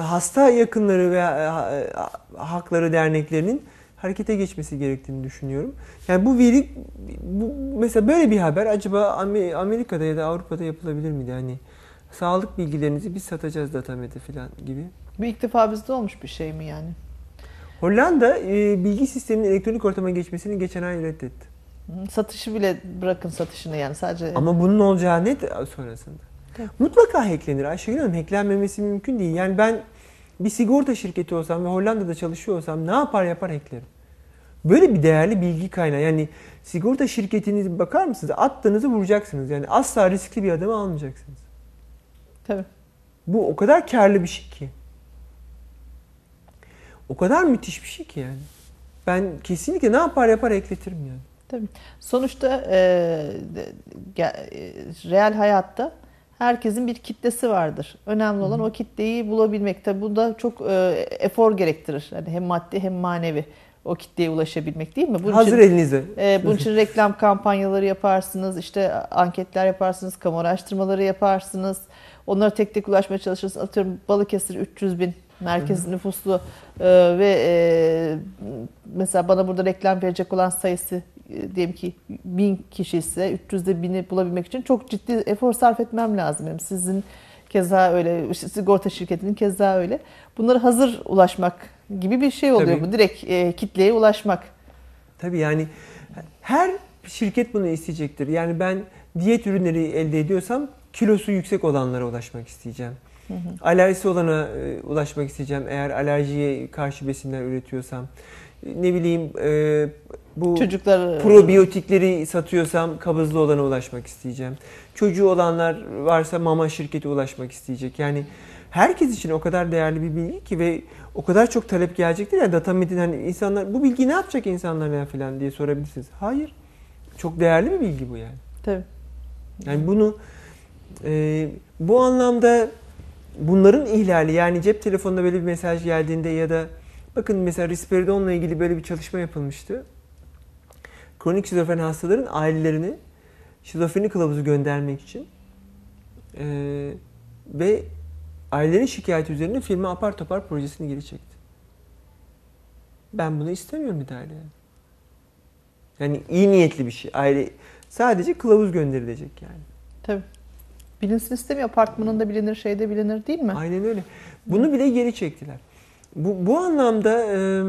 B: hasta yakınları ve hakları derneklerinin harekete geçmesi gerektiğini düşünüyorum. Yani bu veri bu, mesela böyle bir haber acaba Amerika'da ya da Avrupa'da yapılabilir miydi? Hani sağlık bilgilerinizi biz satacağız datamede falan gibi.
A: Bu ilk defa bizde olmuş bir şey mi yani?
B: Hollanda e, bilgi sisteminin elektronik ortama geçmesini geçen ay reddetti.
A: Satışı bile bırakın satışını yani sadece.
B: Ama bunun olacağı net sonrasında. Evet. Mutlaka hacklenir. Ayşegül Hanım hacklenmemesi mümkün değil. Yani ben bir sigorta şirketi olsam ve Hollanda'da çalışıyor olsam ne yapar yapar hacklerim. Böyle bir değerli bilgi kaynağı. Yani sigorta şirketiniz bakar mısınız? Attığınızı vuracaksınız. Yani asla riskli bir adamı almayacaksınız.
A: Tabii.
B: Bu o kadar karlı bir şey ki. O kadar müthiş bir şey ki yani. Ben kesinlikle ne yapar yapar ekletirim yani.
A: Tabii. Sonuçta e, real hayatta herkesin bir kitlesi vardır. Önemli olan o kitleyi bulabilmek. Tabii bu da çok e, efor gerektirir. Yani hem maddi hem manevi o kitleye ulaşabilmek değil mi?
B: Bunun Hazır için, elinize.
A: E, bunun için reklam kampanyaları yaparsınız, işte anketler yaparsınız, kamu araştırmaları yaparsınız. Onlara tek tek ulaşmaya çalışırsınız. Atıyorum Balıkesir 300 bin merkez Hı. nüfuslu e, ve e, mesela bana burada reklam verecek olan sayısı diyelim ki bin kişi ise 300'de bini bulabilmek için çok ciddi efor sarf etmem lazım. Yani sizin keza öyle, sigorta şirketinin keza öyle. Bunları hazır ulaşmak gibi bir şey oluyor Tabii. bu. Direkt e, kitleye ulaşmak.
B: Tabii yani her şirket bunu isteyecektir. Yani ben diyet ürünleri elde ediyorsam kilosu yüksek olanlara ulaşmak isteyeceğim. Hı hı. Alerjisi olana e, ulaşmak isteyeceğim. Eğer alerjiye karşı besinler üretiyorsam. Ne bileyim e, bu Çocuklar probiyotikleri satıyorsam kabızlı olana ulaşmak isteyeceğim. Çocuğu olanlar varsa mama şirketi ulaşmak isteyecek. Yani herkes için o kadar değerli bir bilgi ki ve o kadar çok talep gelecektir ya data metin hani insanlar bu bilgi ne yapacak insanlar ya falan diye sorabilirsiniz. Hayır. Çok değerli bir bilgi bu yani.
A: Tabii.
B: Yani bunu e, bu anlamda bunların ihlali yani cep telefonunda böyle bir mesaj geldiğinde ya da bakın mesela risperidonla ilgili böyle bir çalışma yapılmıştı. Kronik şizofren hastaların ailelerini şizofreni kılavuzu göndermek için e, ve ailelerin şikayeti üzerine firma apar topar projesini geri çekti. Ben bunu istemiyorum bir daha yani. Yani iyi niyetli bir şey. Aile sadece kılavuz gönderilecek yani.
A: Tabii. Bilinsin istemiyor. Apartmanında bilinir, şeyde bilinir değil mi?
B: Aynen öyle. Bunu bile geri çektiler. Bu, bu anlamda e,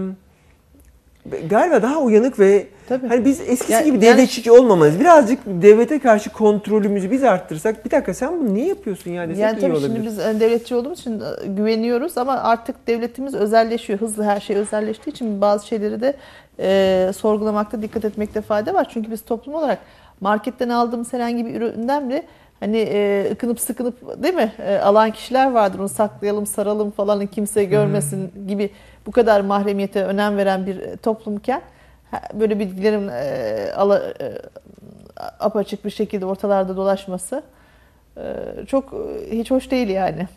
B: galiba daha uyanık ve Tabii. hani biz eskisi yani, gibi devletçi yani, olmamalıyız. Birazcık devlete karşı kontrolümüzü biz arttırsak bir dakika sen bunu niye yapıyorsun yani desek
A: yani
B: iyi olabilir.
A: Şimdi biz devletçi olduğumuz için e, güveniyoruz ama artık devletimiz özelleşiyor. Hızlı her şey özelleştiği için bazı şeyleri de e, sorgulamakta dikkat etmekte fayda var. Çünkü biz toplum olarak marketten aldığımız herhangi bir üründen bile hani e, ıkınıp sıkınıp değil mi e, alan kişiler vardır onu saklayalım saralım falan kimse görmesin hmm. gibi bu kadar mahremiyete önem veren bir e, toplumken böyle bilgilerin e, ala, e, apaçık bir şekilde ortalarda dolaşması e, çok hiç hoş değil yani.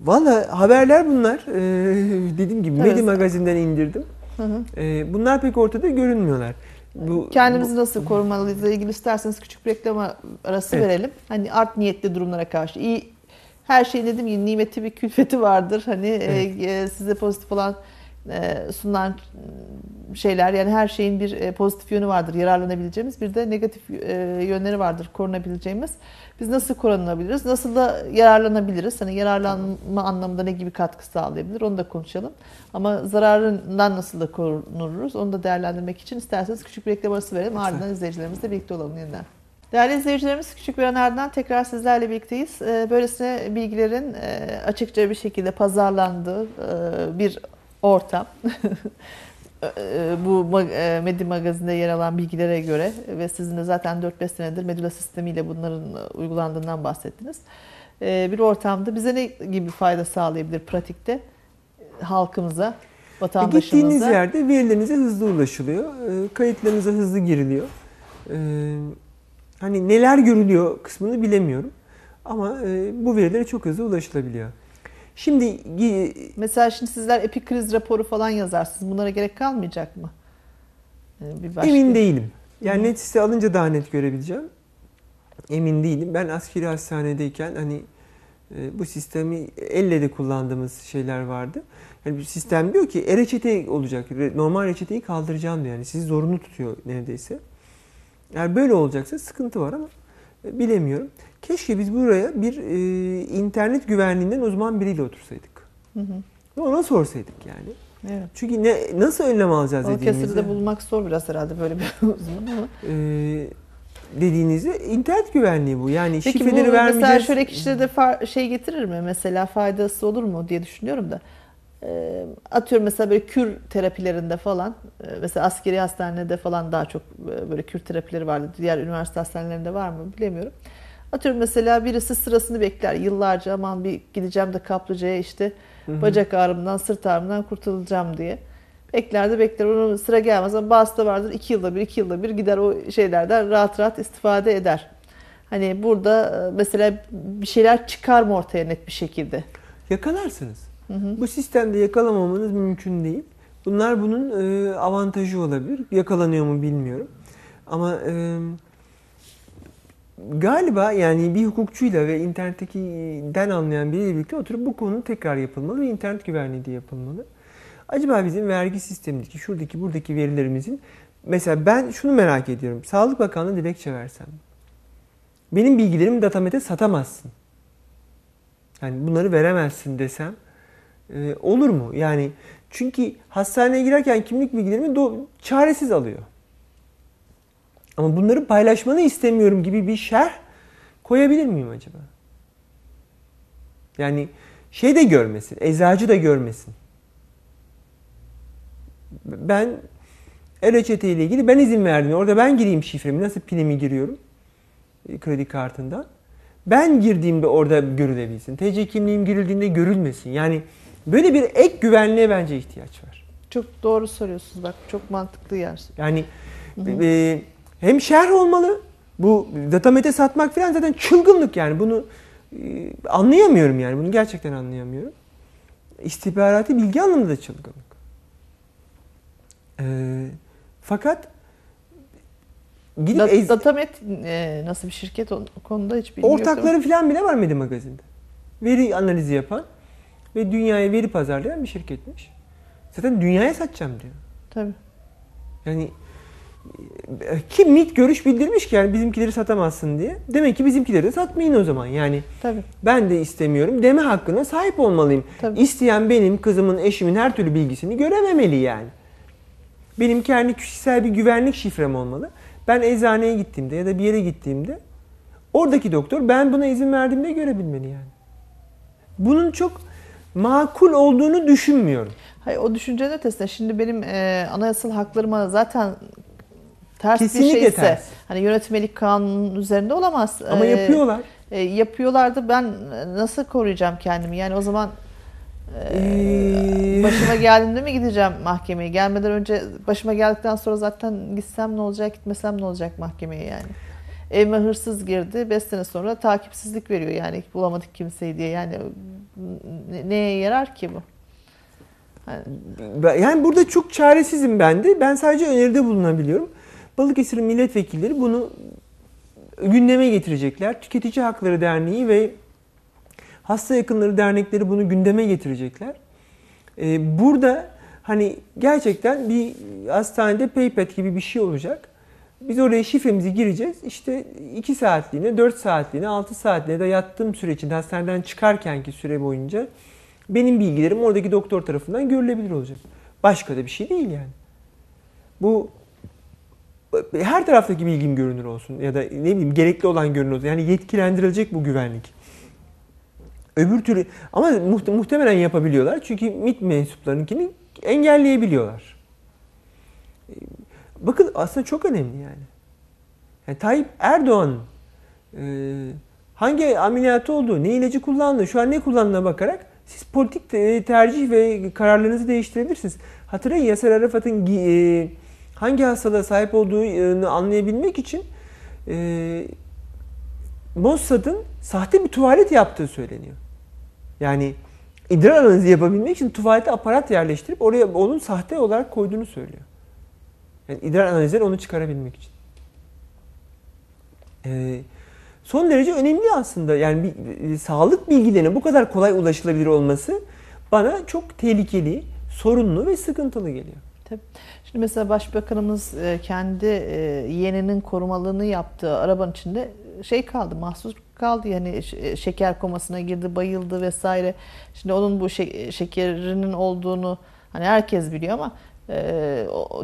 B: Valla haberler bunlar. Ee, dediğim gibi evet. Medi magazinden indirdim. Hı hı. Ee, bunlar pek ortada görünmüyorlar.
A: Bu, Kendimizi bu, nasıl korumalıyız ilgili isterseniz küçük bir reklama arası evet. verelim. Hani art niyetli durumlara karşı iyi her şeyin dediğim gibi nimeti bir külfeti vardır. Hani e,
B: Evet.
A: e, size pozitif olan e, sunulan şeyler yani her şeyin bir e, pozitif yönü vardır yararlanabileceğimiz bir de negatif e, yönleri vardır korunabileceğimiz. Biz nasıl korunabiliriz? Nasıl da yararlanabiliriz? Hani yararlanma anlamında ne gibi katkı sağlayabilir? Onu da konuşalım. Ama zararından nasıl da korunuruz? Onu da değerlendirmek için isterseniz küçük bir reklam arası verelim. Ardından izleyicilerimizle birlikte olalım yeniden. Değerli izleyicilerimiz küçük bir ardından tekrar sizlerle birlikteyiz. Ee, Böylesine bilgilerin e, açıkça bir şekilde pazarlandığı e, bir ortam. E, Bu Medi Magazin'de yer alan bilgilere göre ve sizin de zaten 4-5 senedir Medula sistemiyle bunların uygulandığından bahsettiniz. Bir ortamda bize ne gibi fayda sağlayabilir pratikte halkımıza,
B: E, Gittiğiniz
A: vatandaşımıza?
B: yerde verilerinize hızlı ulaşılıyor. Kayıtlarınıza hızlı giriliyor. Hani neler görülüyor kısmını bilemiyorum. Ama e, bu verilere çok hızlı ulaşılabiliyor. Şimdi
A: Mesela şimdi sizler epikriz raporu falan yazarsınız. Bunlara gerek kalmayacak mı? E, Bir başka-
B: emin değilim. Yani net site alınca daha net görebileceğim. Emin değilim. Ben askeri hastanedeyken hani e, bu sistemi elle de kullandığımız şeyler vardı. Yani bir sistem diyor ki e-reçete olacak. Normal reçeteyi kaldıracağım diyor. Yani sizi zorunlu tutuyor neredeyse. Eğer böyle olacaksa sıkıntı var ama e, bilemiyorum. Keşke biz buraya bir e, internet güvenliğinden uzman biriyle otursaydık.
A: Hı hı.
B: Ona sorsaydık yani.
A: Evet.
B: Çünkü ne nasıl önlem alacağız dediğimizde.
A: Balıkesir'de bulmak zor biraz herhalde böyle bir uzman ama.
B: Ee, dediğinizde internet güvenliği bu. Yani
A: Peki bu
B: şifreleri
A: mesela
B: vermeyeceğiz.
A: şöyle kişilere de şey getirir mi? Mesela faydası olur mu diye düşünüyorum da. Atıyorum mesela böyle kür terapilerinde falan mesela askeri hastanede falan daha çok böyle kür terapileri vardı. Diğer üniversite hastanelerinde var mı bilemiyorum. Atıyorum mesela birisi sırasını bekler yıllarca aman bir gideceğim de kaplıcaya işte bacak ağrımdan sırt ağrımdan kurtulacağım diye. Bekler de bekler onun sıra gelmez ama bazısı da vardır iki yılda bir iki yılda bir gider o şeylerden rahat rahat istifade eder. Hani burada mesela bir şeyler çıkar mı ortaya net bir şekilde?
B: Yakalarsınız. Bu sistemde yakalamamanız mümkün değil. Bunlar bunun e, avantajı olabilir. Yakalanıyor mu bilmiyorum. Ama e, galiba yani bir hukukçuyla ve internettekinden anlayan biriyle birlikte oturup bu konu tekrar yapılmalı ve internet güvenliği de yapılmalı. Acaba bizim vergi sistemindeki, şuradaki, buradaki verilerimizin mesela ben şunu merak ediyorum. Sağlık Bakanlığı dilekçe versem. Benim bilgilerimi datamete satamazsın. Yani bunları veremezsin desem e, olur mu? Yani çünkü hastaneye girerken kimlik bilgilerimi do- çaresiz alıyor. Ama bunları paylaşmanı istemiyorum gibi bir şerh koyabilir miyim acaba? Yani şey de görmesin, eczacı da görmesin. Ben e-reçete ile ilgili ben izin verdim. Orada ben gireyim şifremi. Nasıl pinimi giriyorum? e, Kredi kartından. Ben girdiğimde orada görülebilsin. TC kimliğim girildiğinde görülmesin. Yani böyle bir ek güvenliğe bence ihtiyaç var.
A: Çok doğru soruyorsunuz bak çok mantıklı yer.
B: Yani e, hem şerh olmalı. Bu datamete satmak falan zaten çılgınlık yani. Bunu e, anlayamıyorum yani. Bunu gerçekten anlayamıyorum. İstihbarati bilgi anlamında da çılgınlık. E, fakat gidip
A: Da-
B: ez-
A: Datamet e, nasıl bir şirket o konuda hiç bilmiyorum.
B: ortakları falan bile var Medi Magazin'de. Veri analizi yapan ve dünyaya veri pazarlayan bir şirketmiş. Zaten dünyaya satacağım diyor.
A: Tabii.
B: Yani e, kim MIT görüş bildirmiş ki yani bizimkileri satamazsın diye. Demek ki bizimkileri de satmayın o zaman. Yani
A: Tabii.
B: ben de istemiyorum deme hakkına sahip olmalıyım.
A: Tabii.
B: İsteyen benim, kızımın, eşimin her türlü bilgisini görememeli yani. Benim kendi kişisel bir güvenlik şifrem olmalı. Ben eczaneye gittiğimde ya da bir yere gittiğimde oradaki doktor ben buna izin verdiğimde görebilmeli yani. Bunun çok makul olduğunu düşünmüyorum.
A: Hayır, o düşüncenin ötesinde şimdi benim e, anayasal haklarıma zaten ters
B: Kesinlikle
A: bir şeyse
B: ters.
A: hani yönetmelik kanunun üzerinde olamaz.
B: Ama
A: E,
B: yapıyorlar.
A: E, yapıyorlardı ben nasıl koruyacağım kendimi? Yani o zaman e,
B: Ee,
A: başıma geldiğinde mi gideceğim mahkemeye? Gelmeden önce başıma geldikten sonra zaten gitsem ne olacak, gitmesem ne olacak mahkemeye yani? Evime hırsız girdi. 5 sene sonra takipsizlik veriyor yani bulamadık kimseyi diye. Yani ne- neye yarar ki bu?
B: Ben- Yani burada çok çaresizim ben de. Ben sadece öneride bulunabiliyorum. Balıkesir milletvekilleri bunu gündeme getirecekler. Tüketici Hakları Derneği ve Hasta yakınları dernekleri bunu gündeme getirecekler. Ee, burada hani gerçekten bir hastanede paypad gibi bir şey olacak. Biz oraya şifremizi gireceğiz. İşte 2 saatliğine, 4 saatliğine, 6 saatliğine de yattığım süre içinde hastaneden çıkarkenki süre boyunca benim bilgilerim oradaki doktor tarafından görülebilir olacak. Başka da bir şey değil yani. Bu her taraftaki bilgim görünür olsun ya da ne bileyim gerekli olan görünür olsun. Yani yetkilendirilecek bu güvenlik. Öbür türlü ama muhtemelen yapabiliyorlar çünkü MİT mensuplarınkini engelleyebiliyorlar. Bakın aslında çok önemli yani. yani Tayyip Erdoğan e, hangi ameliyatı olduğu, ne ilacı kullandığı, şu an ne kullandığına bakarak siz politik tercih ve kararlarınızı değiştirebilirsiniz. Hatırlayın Yasser Arafat'ın e, hangi hastalığa sahip olduğunu anlayabilmek için e, Mossad'ın sahte bir tuvalet yaptığı söyleniyor. Yani idrar analizi yapabilmek için tuvalete aparat yerleştirip oraya onun sahte olarak koyduğunu söylüyor. Yani idrar analizleri onu çıkarabilmek için. Ee, son derece önemli aslında. Yani bir, bir, sağlık bilgilerine bu kadar kolay ulaşılabilir olması bana çok tehlikeli, sorunlu ve sıkıntılı geliyor.
A: Tabii. Şimdi mesela Başbakanımız e, kendi e, yeğeninin korumalığını yaptığı arabanın içinde şey kaldı, mahsur kaldı. Yani şeker komasına girdi, bayıldı vesaire. Şimdi onun bu şekerinin olduğunu hani herkes biliyor ama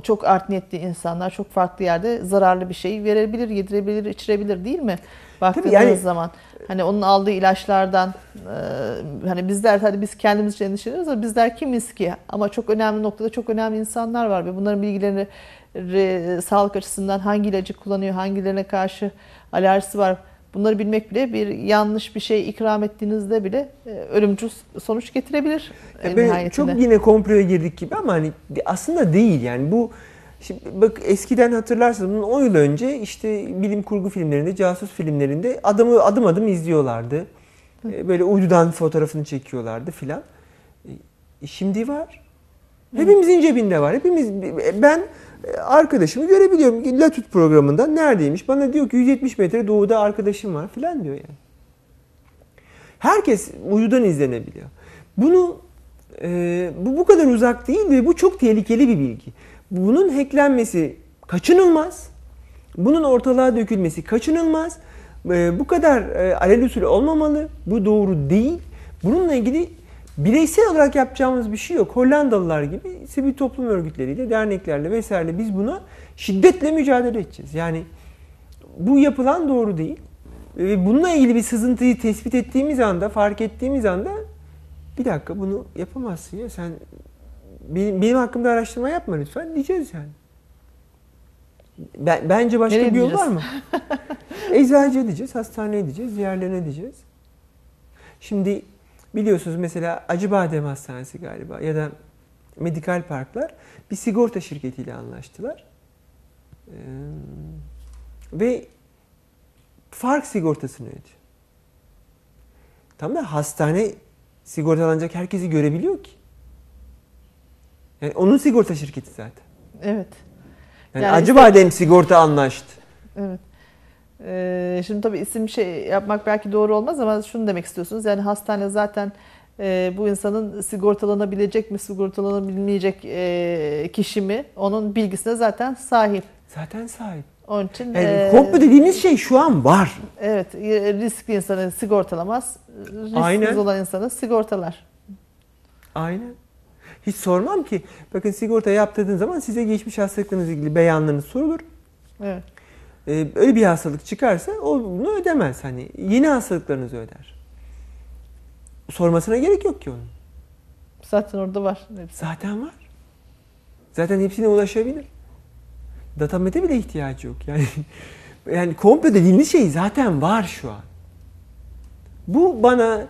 A: çok art niyetli insanlar çok farklı yerde zararlı bir şey verebilir, yedirebilir, içirebilir değil mi? Baktığınız yani, zaman hani onun aldığı ilaçlardan e, hani bizler hadi biz kendimiz için endişeleniyoruz ama bizler kimiz ki? Ama çok önemli noktada çok önemli insanlar var ve bunların bilgilerini sağlık açısından hangi ilacı kullanıyor, hangilerine karşı alerjisi var Bunları bilmek bile bir yanlış bir şey ikram ettiğinizde bile e, ölümcül sonuç getirebilir.
B: Ya ben çok yine komploya girdik gibi ama hani aslında değil yani bu Şimdi bak eskiden hatırlarsınız bunun 10 yıl önce işte bilim kurgu filmlerinde, casus filmlerinde adamı adım adım izliyorlardı. E, böyle uydudan fotoğrafını çekiyorlardı filan. E, şimdi var. Hepimizin cebinde var. Hepimiz ben arkadaşımı görebiliyorum. Latut programında neredeymiş? Bana diyor ki 170 metre doğuda arkadaşım var filan diyor yani. Herkes uydudan izlenebiliyor. Bunu e, bu bu kadar uzak değil ve bu çok tehlikeli bir bilgi. Bunun hacklenmesi kaçınılmaz. Bunun ortalığa dökülmesi kaçınılmaz. E, bu kadar e, alelüsül olmamalı. Bu doğru değil. Bununla ilgili Bireysel olarak yapacağımız bir şey yok. Hollandalılar gibi sivil toplum örgütleriyle, derneklerle vesaire biz buna şiddetle mücadele edeceğiz. Yani bu yapılan doğru değil. Ve bununla ilgili bir sızıntıyı tespit ettiğimiz anda, fark ettiğimiz anda bir dakika bunu yapamazsın ya sen benim, benim hakkımda araştırma yapma lütfen diyeceğiz yani. Ben, bence başka Nereye bir yol var mı? Eczacı edeceğiz, hastaneye edeceğiz, diğerlerine edeceğiz. Şimdi Biliyorsunuz mesela Acıbadem Hastanesi galiba ya da Medikal Parklar bir sigorta şirketiyle anlaştılar. Ee, ve fark sigortasını ödüyor. Tam da hastane sigortalanacak herkesi görebiliyor ki. Yani onun sigorta şirketi zaten.
A: Evet.
B: Yani, yani Acıbadem sigorta anlaştı.
A: Evet. Ee, şimdi tabii isim şey yapmak belki doğru olmaz ama şunu demek istiyorsunuz. Yani hastane zaten e, bu insanın sigortalanabilecek mi, sigortalanabilmeyecek e, kişi mi onun bilgisine zaten sahip.
B: Zaten sahip.
A: Onun için
B: yani e, korkma dediğimiz şey şu an var.
A: Evet, riskli insanı sigortalamaz. Risksiz Aynen. olan insanı sigortalar.
B: Aynen. Hiç sormam ki. Bakın sigorta yaptırdığın zaman size geçmiş hastalıklarınızla ilgili beyanlarınız sorulur.
A: Evet.
B: Ee, öyle bir hastalık çıkarsa o bunu ödemez. Hani yeni hastalıklarınızı öder. Sormasına gerek yok ki onun.
A: Zaten orada var.
B: Hepsi. Zaten var. Zaten hepsine ulaşabilir. Datamete bile ihtiyacı yok. Yani yani komple dediğimiz şey zaten var şu an. Bu bana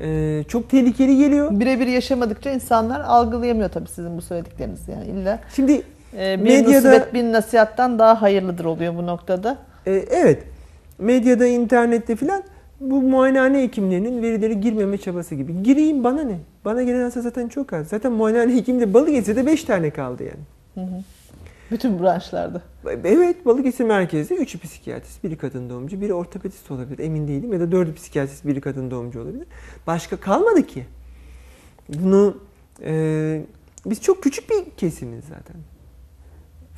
B: e, çok tehlikeli geliyor.
A: Birebir yaşamadıkça insanlar algılayamıyor tabii sizin bu söyledikleriniz yani illa.
B: Şimdi
A: e, bir medyada musibet bin nasihattan daha hayırlıdır oluyor bu noktada.
B: E, evet. Medyada, internette filan bu muayenehane hekimlerinin verileri girmeme çabası gibi. Gireyim bana ne? Bana gelen hasta zaten çok az. Zaten muayenehane hekimde Balıkesir'de 5 tane kaldı yani. Hı hı.
A: Bütün branşlarda.
B: Evet Balıkesir merkezde üçü psikiyatrist, biri kadın doğumcu, biri ortopedist olabilir emin değilim ya da dördü psikiyatrist, biri kadın doğumcu olabilir. Başka kalmadı ki. Bunu e, biz çok küçük bir kesimiz zaten.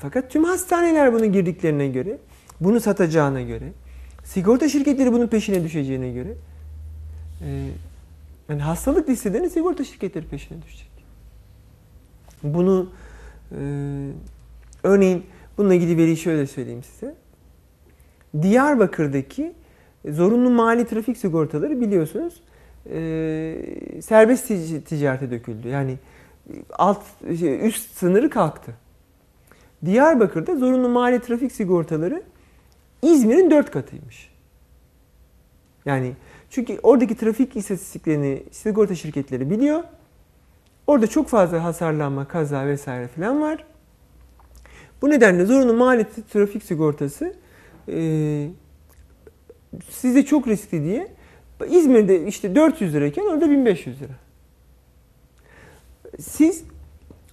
B: Fakat tüm hastaneler bunu girdiklerine göre, bunu satacağına göre, sigorta şirketleri bunun peşine düşeceğine göre e, yani hastalık listelerinin sigorta şirketleri peşine düşecek. Bunu e, örneğin bununla ilgili veriyi şöyle söyleyeyim size. Diyarbakır'daki zorunlu mali trafik sigortaları biliyorsunuz e, serbest ticarete döküldü. Yani alt şey, üst sınırı kalktı. Diyarbakır'da zorunlu mali trafik sigortaları İzmir'in dört katıymış. Yani çünkü oradaki trafik istatistiklerini sigorta şirketleri biliyor. Orada çok fazla hasarlanma, kaza vesaire falan var. Bu nedenle zorunlu mali trafik sigortası e, size çok riskli diye İzmir'de işte 400 lirayken orada 1500 lira. Siz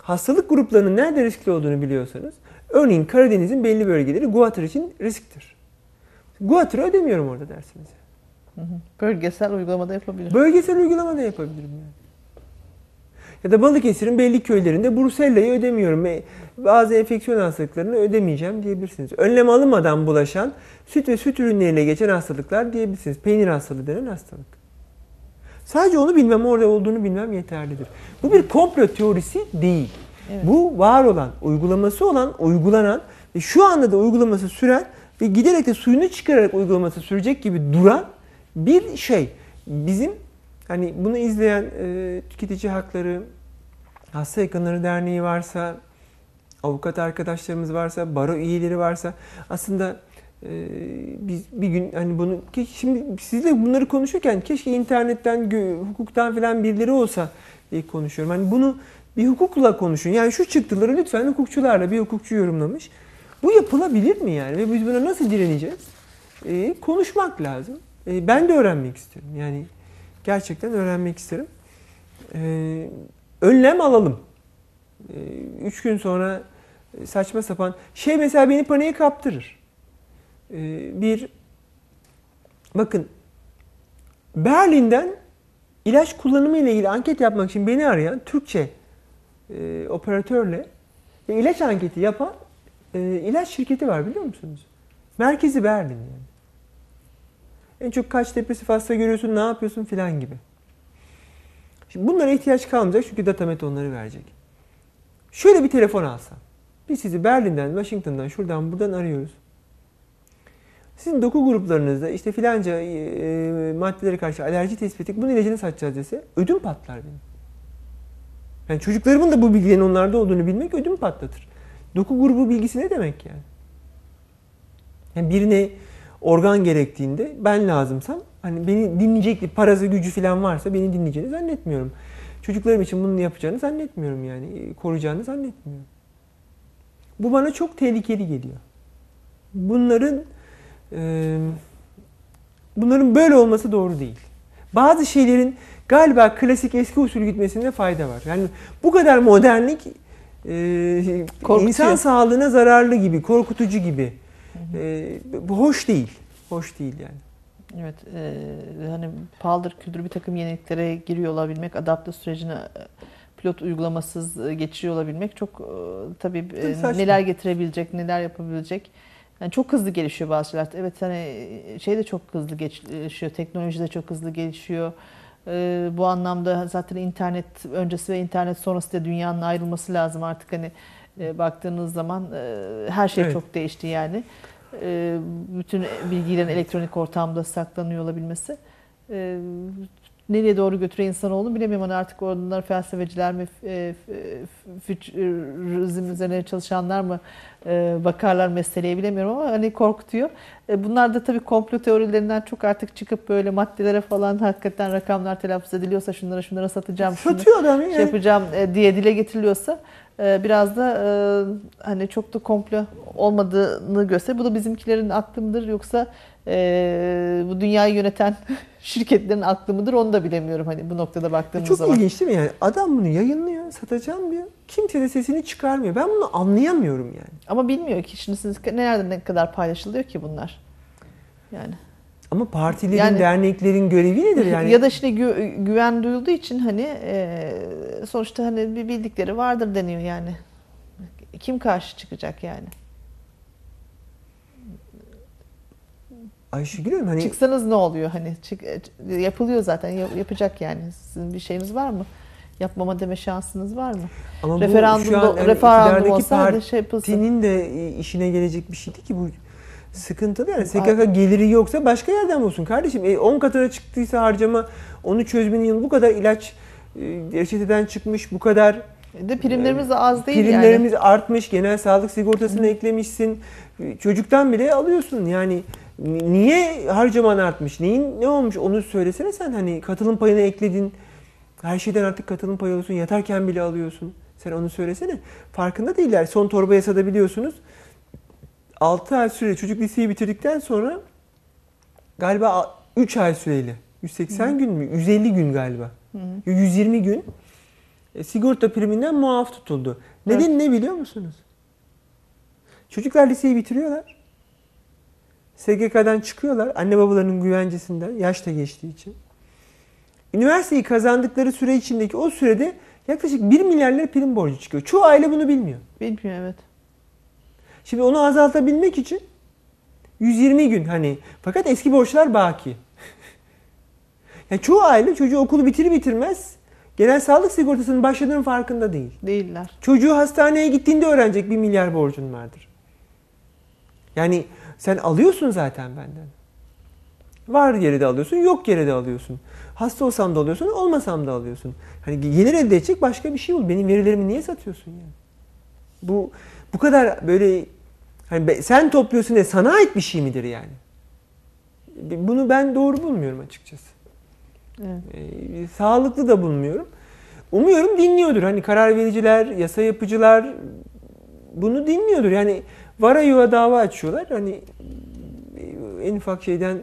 B: hastalık gruplarının nerede riskli olduğunu biliyorsanız örneğin Karadeniz'in belli bölgeleri guatr için risktir. Guatr'ı ödemiyorum orada dersiniz.
A: Bölgesel uygulamada yapabilirim.
B: Bölgesel uygulamada yapabilirim yani. Ya da Balıkesir'in belli köylerinde Brusella'yı ödemiyorum. Bazı enfeksiyon hastalıklarını ödemeyeceğim diyebilirsiniz. Önlem alınmadan bulaşan süt ve süt ürünleriyle geçen hastalıklar diyebilirsiniz. Peynir hastalığı denen hastalık. Sadece onu bilmem, orada olduğunu bilmem yeterlidir. Bu bir komplo teorisi değil. Evet. Bu var olan, uygulaması olan, uygulanan ve şu anda da uygulaması süren ve giderek de suyunu çıkararak uygulaması sürecek gibi duran bir şey. Bizim hani bunu izleyen e, tüketici hakları, hasta yakınları derneği varsa, avukat arkadaşlarımız varsa, baro üyeleri varsa aslında e, biz bir gün hani bunu şimdi sizle bunları konuşurken keşke internetten, hukuktan falan birileri olsa diye konuşuyorum. Hani bunu bir hukukla konuşun. Yani şu çıktıları lütfen hukukçularla bir hukukçu yorumlamış. Bu yapılabilir mi yani? Ve biz buna nasıl direneceğiz? E, konuşmak lazım. E, ben de öğrenmek istiyorum. Yani gerçekten öğrenmek isterim. E, önlem alalım. E, üç gün sonra saçma sapan şey mesela beni paniğe kaptırır. E, bir bakın Berlin'den ilaç kullanımı ile ilgili anket yapmak için beni arayan Türkçe e, operatörle ve ilaç anketi yapan e, ilaç şirketi var biliyor musunuz? Merkezi Berlin yani. En çok kaç depresif hasta görüyorsun, ne yapıyorsun filan gibi. Şimdi bunlara ihtiyaç kalmayacak çünkü Datamet onları verecek. Şöyle bir telefon alsam. Biz sizi Berlin'den, Washington'dan, şuradan, buradan arıyoruz. Sizin doku gruplarınızda işte filanca e, maddelere karşı alerji tespit ettik, bunun ilacını satacağız dese ödüm patlar benim. Yani çocuklarımın da bu bilgilerin onlarda olduğunu bilmek ödüm patlatır. Doku grubu bilgisi ne demek yani? yani birine organ gerektiğinde ben lazımsam hani beni dinleyecek bir parası gücü falan varsa beni dinleyeceğini zannetmiyorum. Çocuklarım için bunu yapacağını zannetmiyorum yani. Koruyacağını zannetmiyorum. Bu bana çok tehlikeli geliyor. Bunların e, bunların böyle olması doğru değil. Bazı şeylerin galiba klasik eski usul gitmesinde fayda var. Yani bu kadar modernlik e, insan sağlığına zararlı gibi, korkutucu gibi. E, bu hoş değil. Hoş değil yani.
A: Evet, e, hani paldır küldür bir takım yeniliklere giriyor olabilmek, adapte sürecine pilot uygulamasız geçiriyor olabilmek çok e, tabii e, neler getirebilecek, neler yapabilecek. Yani çok hızlı gelişiyor bazı şeyler. Evet hani şey de çok hızlı gelişiyor, teknoloji de çok hızlı gelişiyor. E, bu anlamda zaten internet öncesi ve internet sonrası da dünyanın ayrılması lazım artık hani e, baktığınız zaman e, her şey evet. çok değişti yani. E, bütün bilgilerin elektronik ortamda saklanıyor olabilmesi e, nereye doğru götürüyor insanoğlu bilemiyorum. Hani artık onlar felsefeciler mi, e, fütürizm üzerine çalışanlar mı bakarlar meseleye bilemiyorum ama hani korkutuyor. Bunlar da tabii komplo teorilerinden çok artık çıkıp böyle maddelere falan hakikaten rakamlar telaffuz ediliyorsa şunlara şunlara satacağım,
B: Satıyor adam
A: şey yapacağım diye dile getiriliyorsa e, biraz da e, hani çok da komplo olmadığını gösteriyor. Bu da bizimkilerin aklı mıdır yoksa e, bu dünyayı yöneten şirketlerin aklı mıdır onu da bilemiyorum hani bu noktada baktığımız
B: Çok
A: zaman.
B: ilginç değil mi yani? Adam bunu yayınlıyor, satacağım diyor. Kimse de sesini çıkarmıyor. Ben bunu anlayamıyorum yani.
A: Ama bilmiyor ki şimdi siz nerede ne kadar paylaşılıyor ki bunlar. Yani
B: Ama partilerin,
A: Yani-
B: derneklerin görevi nedir yani?
A: ya da işte gü- güven duyulduğu için hani e, sonuçta hani bir bildikleri vardır deniyor yani. Kim karşı çıkacak yani?
B: Ayşegül Hanım hani
A: Çıksanız ne oluyor hani çık, e, yapılıyor zaten yap- yapacak yani. Sizin bir şeyiniz var mı? Yapmama deme şansınız var mı?
B: ama bu
A: referandum
B: şu an yani
A: referandum olsa hadi şey yapılsın.
B: de işine gelecek bir şey değil ki bu sıkıntılı yani. SGK geliri yoksa başka yerden bulsun kardeşim. E, 10 katına çıktıysa harcama onu çözmenin yıl bu kadar ilaç e, reçeteden çıkmış bu kadar
A: De primlerimiz az değil yani.
B: Primlerimiz artmış, genel sağlık sigortasını eklemişsin. Çocuktan bile alıyorsun. Yani ni- niye harcaman artmış? Neyin ne olmuş onu söylesene sen hani katılım payını ekledin. Her şeyden artık katılım payı alıyorsun. Yatarken bile alıyorsun. Sen onu söylesene. Farkında değiller. Son torba yasada biliyorsunuz. 6 ay süre çocuk liseyi bitirdikten sonra galiba 3 ay süreyle 180 gün mü? 150 gün galiba. 120 gün e, sigorta priminden muaf tutuldu. Neden ne biliyor musunuz? Çocuklar liseyi bitiriyorlar. SGK'dan çıkıyorlar. Anne babalarının güvencesinden. Yaş da geçtiği için. Üniversiteyi kazandıkları süre içindeki o sürede yaklaşık 1 milyar lira prim borcu çıkıyor. Çoğu aile bunu bilmiyor.
A: Bilmiyor evet.
B: Şimdi onu azaltabilmek için 120 gün hani fakat eski borçlar baki. yani çoğu aile çocuğu okulu bitirir bitirmez genel sağlık sigortasının başladığının farkında değil.
A: Değiller.
B: Çocuğu hastaneye gittiğinde öğrenecek bir milyar borcun vardır. Yani sen alıyorsun zaten benden. Var yere de alıyorsun, yok yere de alıyorsun. Hasta olsam da alıyorsun, olmasam da alıyorsun. Hani gelir elde edecek başka bir şey ol. Benim verilerimi niye satıyorsun yani? Bu bu kadar böyle hani be- sen topluyorsun diye sana ait bir şey midir yani? Bunu ben doğru bulmuyorum açıkçası.
A: Evet.
B: Ee, sağlıklı da bulmuyorum. Umuyorum dinliyordur. Hani karar vericiler, yasa yapıcılar bunu dinliyordur. Yani vara yuva dava açıyorlar. Hani en ufak şeyden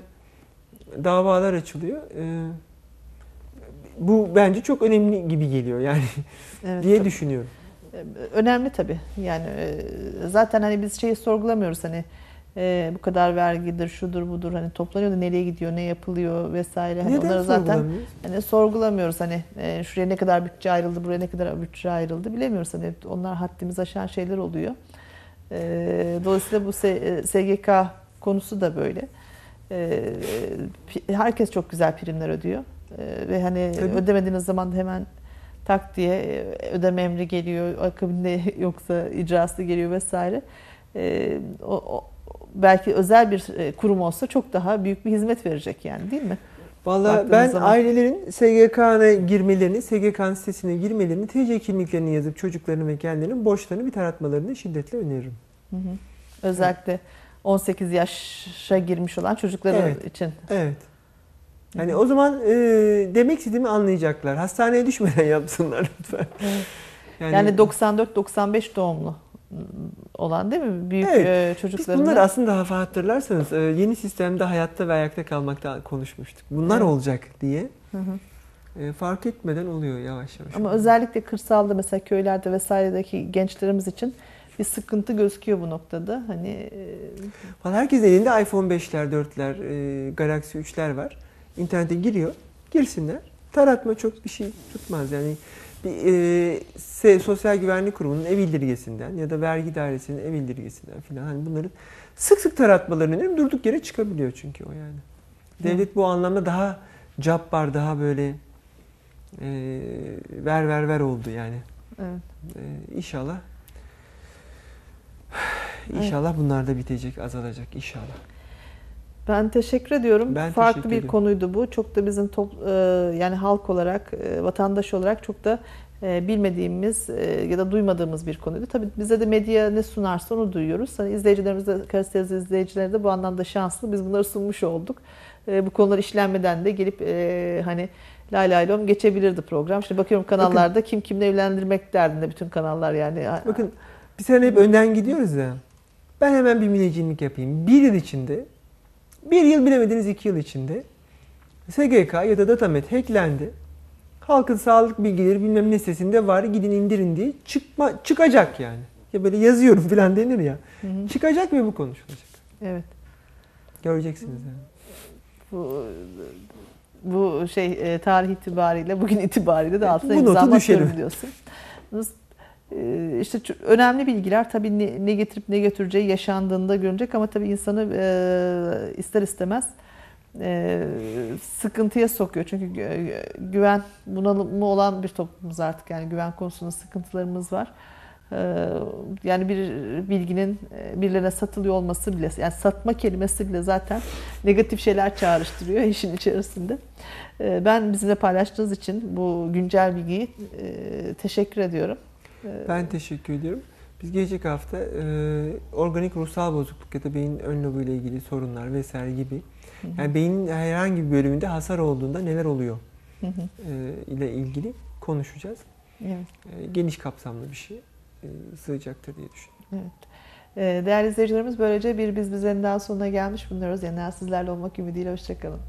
B: davalar açılıyor. Ee, bu bence çok önemli gibi geliyor yani
A: Evet,
B: diye
A: tabii.
B: düşünüyorum.
A: Önemli tabii. Yani e, zaten hani biz şeyi sorgulamıyoruz hani e, bu kadar vergidir, şudur budur hani toplanıyor da nereye gidiyor, ne yapılıyor vesaire. Hani
B: Neden
A: onları zaten hani sorgulamıyoruz hani e, şuraya ne kadar bütçe ayrıldı, buraya ne kadar bütçe ayrıldı bilemiyoruz hani onlar haddimizi aşan şeyler oluyor. E, dolayısıyla bu S- e, SGK konusu da böyle. E, herkes çok güzel primler ödüyor. E, ve hani
B: Tabii.
A: ödemediğiniz zaman hemen tak diye e, ödeme emri geliyor, akabinde yoksa icrası geliyor vesaire. E, o, o- belki özel bir e, kurum olsa çok daha büyük bir hizmet verecek yani değil mi?
B: Vallahi
A: Baktığınız
B: ben
A: zaman.
B: ailelerin SGK'na girmelerini, SGK'nın sitesine girmelerini, TC kimliklerini yazıp çocuklarının ve kendilerinin borçlarını bir taratmalarını şiddetle öneririm.
A: Hı hı. Özellikle 18 yaşa girmiş olan çocukları
B: Evet.
A: için.
B: Evet. Yani o zaman e, demek istediğimi anlayacaklar. Hastaneye düşmeden yapsınlar lütfen.
A: Yani, 94-95 doğumlu olan değil mi? Büyük
B: Evet.
A: e,
B: Biz
A: çocukların.
B: bunları aslında hatırlarsanız e, yeni sistemde hayatta ve ayakta kalmakta konuşmuştuk. Bunlar
A: Evet.
B: olacak diye.
A: Hı hı.
B: E, fark etmeden oluyor yavaş yavaş.
A: Ama özellikle kırsalda mesela köylerde vesairedeki gençlerimiz için bir sıkıntı gözüküyor bu noktada. Hani
B: Vallahi herkes elinde iPhone 5'ler, 4'ler, e, Galaxy 3'ler var. İnternete giriyor. Girsinler. Taratma çok bir şey tutmaz. Yani bir e, Sosyal Güvenlik Kurumu'nun ev bildirgesinden ya da vergi dairesinin ev bildirgesinden filan hani bunların sık sık taratmalarını öneririm. Durduk yere çıkabiliyor çünkü o yani. Devlet bu anlamda daha cabbar, daha böyle e, ver ver ver oldu yani.
A: evet.
B: E, inşallah İnşallah bunlar da bitecek, azalacak inşallah.
A: Ben teşekkür ediyorum.
B: Ben
A: Farklı
B: teşekkür
A: bir
B: ederim.
A: konuydu bu. Çok da bizim top, e, yani halk olarak, e, vatandaş olarak çok da e, bilmediğimiz ya da duymadığımız bir konuydu. Tabii bize de medya ne sunarsa onu duyuyoruz. Hani izleyicilerimiz de, Karadeniz izleyicileri de bu anlamda şanslı. Biz bunları sunmuş olduk. Bu konular işlenmeden de gelip hani lay lay lom geçebilirdi program. Şimdi bakıyorum kanallarda kim kimle evlendirmek derdinde bütün kanallar yani.
B: Bakın biz hani hep önden gidiyoruz ya. Ben hemen bir minecilik yapayım. Bir yıl içinde, bir yıl bilemediniz iki yıl içinde SGK ya da Datamet hacklendi. Halkın sağlık bilgileri bilmem ne sitesinde var gidin indirin diye çıkma, çıkacak yani. Ya böyle yazıyorum falan denir ya.
A: Hı hı.
B: Çıkacak ve bu konuşulacak.
A: Evet.
B: Göreceksiniz yani.
A: Bu, bu şey e, tarih itibariyle bugün itibariyle de altına
B: Bu notu
A: imza
B: düşelim.
A: diyorsun. Nasıl- e, işte önemli bilgiler tabii ne, ne getirip ne götüreceği yaşandığında görünecek ama tabii insanı e, ister istemez e, sıkıntıya sokuyor. Çünkü gü- güven bunalımı olan bir toplumuz artık yani güven konusunda sıkıntılarımız var. E, Yani bir bilginin e, birilerine satılıyor olması bile yani satma kelimesi bile zaten negatif şeyler çağrıştırıyor işin içerisinde. E, Ben bizimle paylaştığınız için bu güncel bilgiyi teşekkür ediyorum. E,
B: Ben teşekkür ediyorum. Biz gelecek hafta e, organik ruhsal bozukluk ya da beyin ön lobu ile ilgili sorunlar vesaire gibi yani beynin herhangi bir bölümünde hasar olduğunda neler oluyor
A: Hı hı.
B: e, ile ilgili konuşacağız.
A: Evet.
B: E, geniş kapsamlı bir şey e, sığacaktır diye düşünüyorum.
A: Evet. E, Değerli izleyicilerimiz böylece bir Biz Bize'nin daha sonuna gelmiş bulunuyoruz. Yeniden sizlerle olmak ümidiyle hoşçakalın.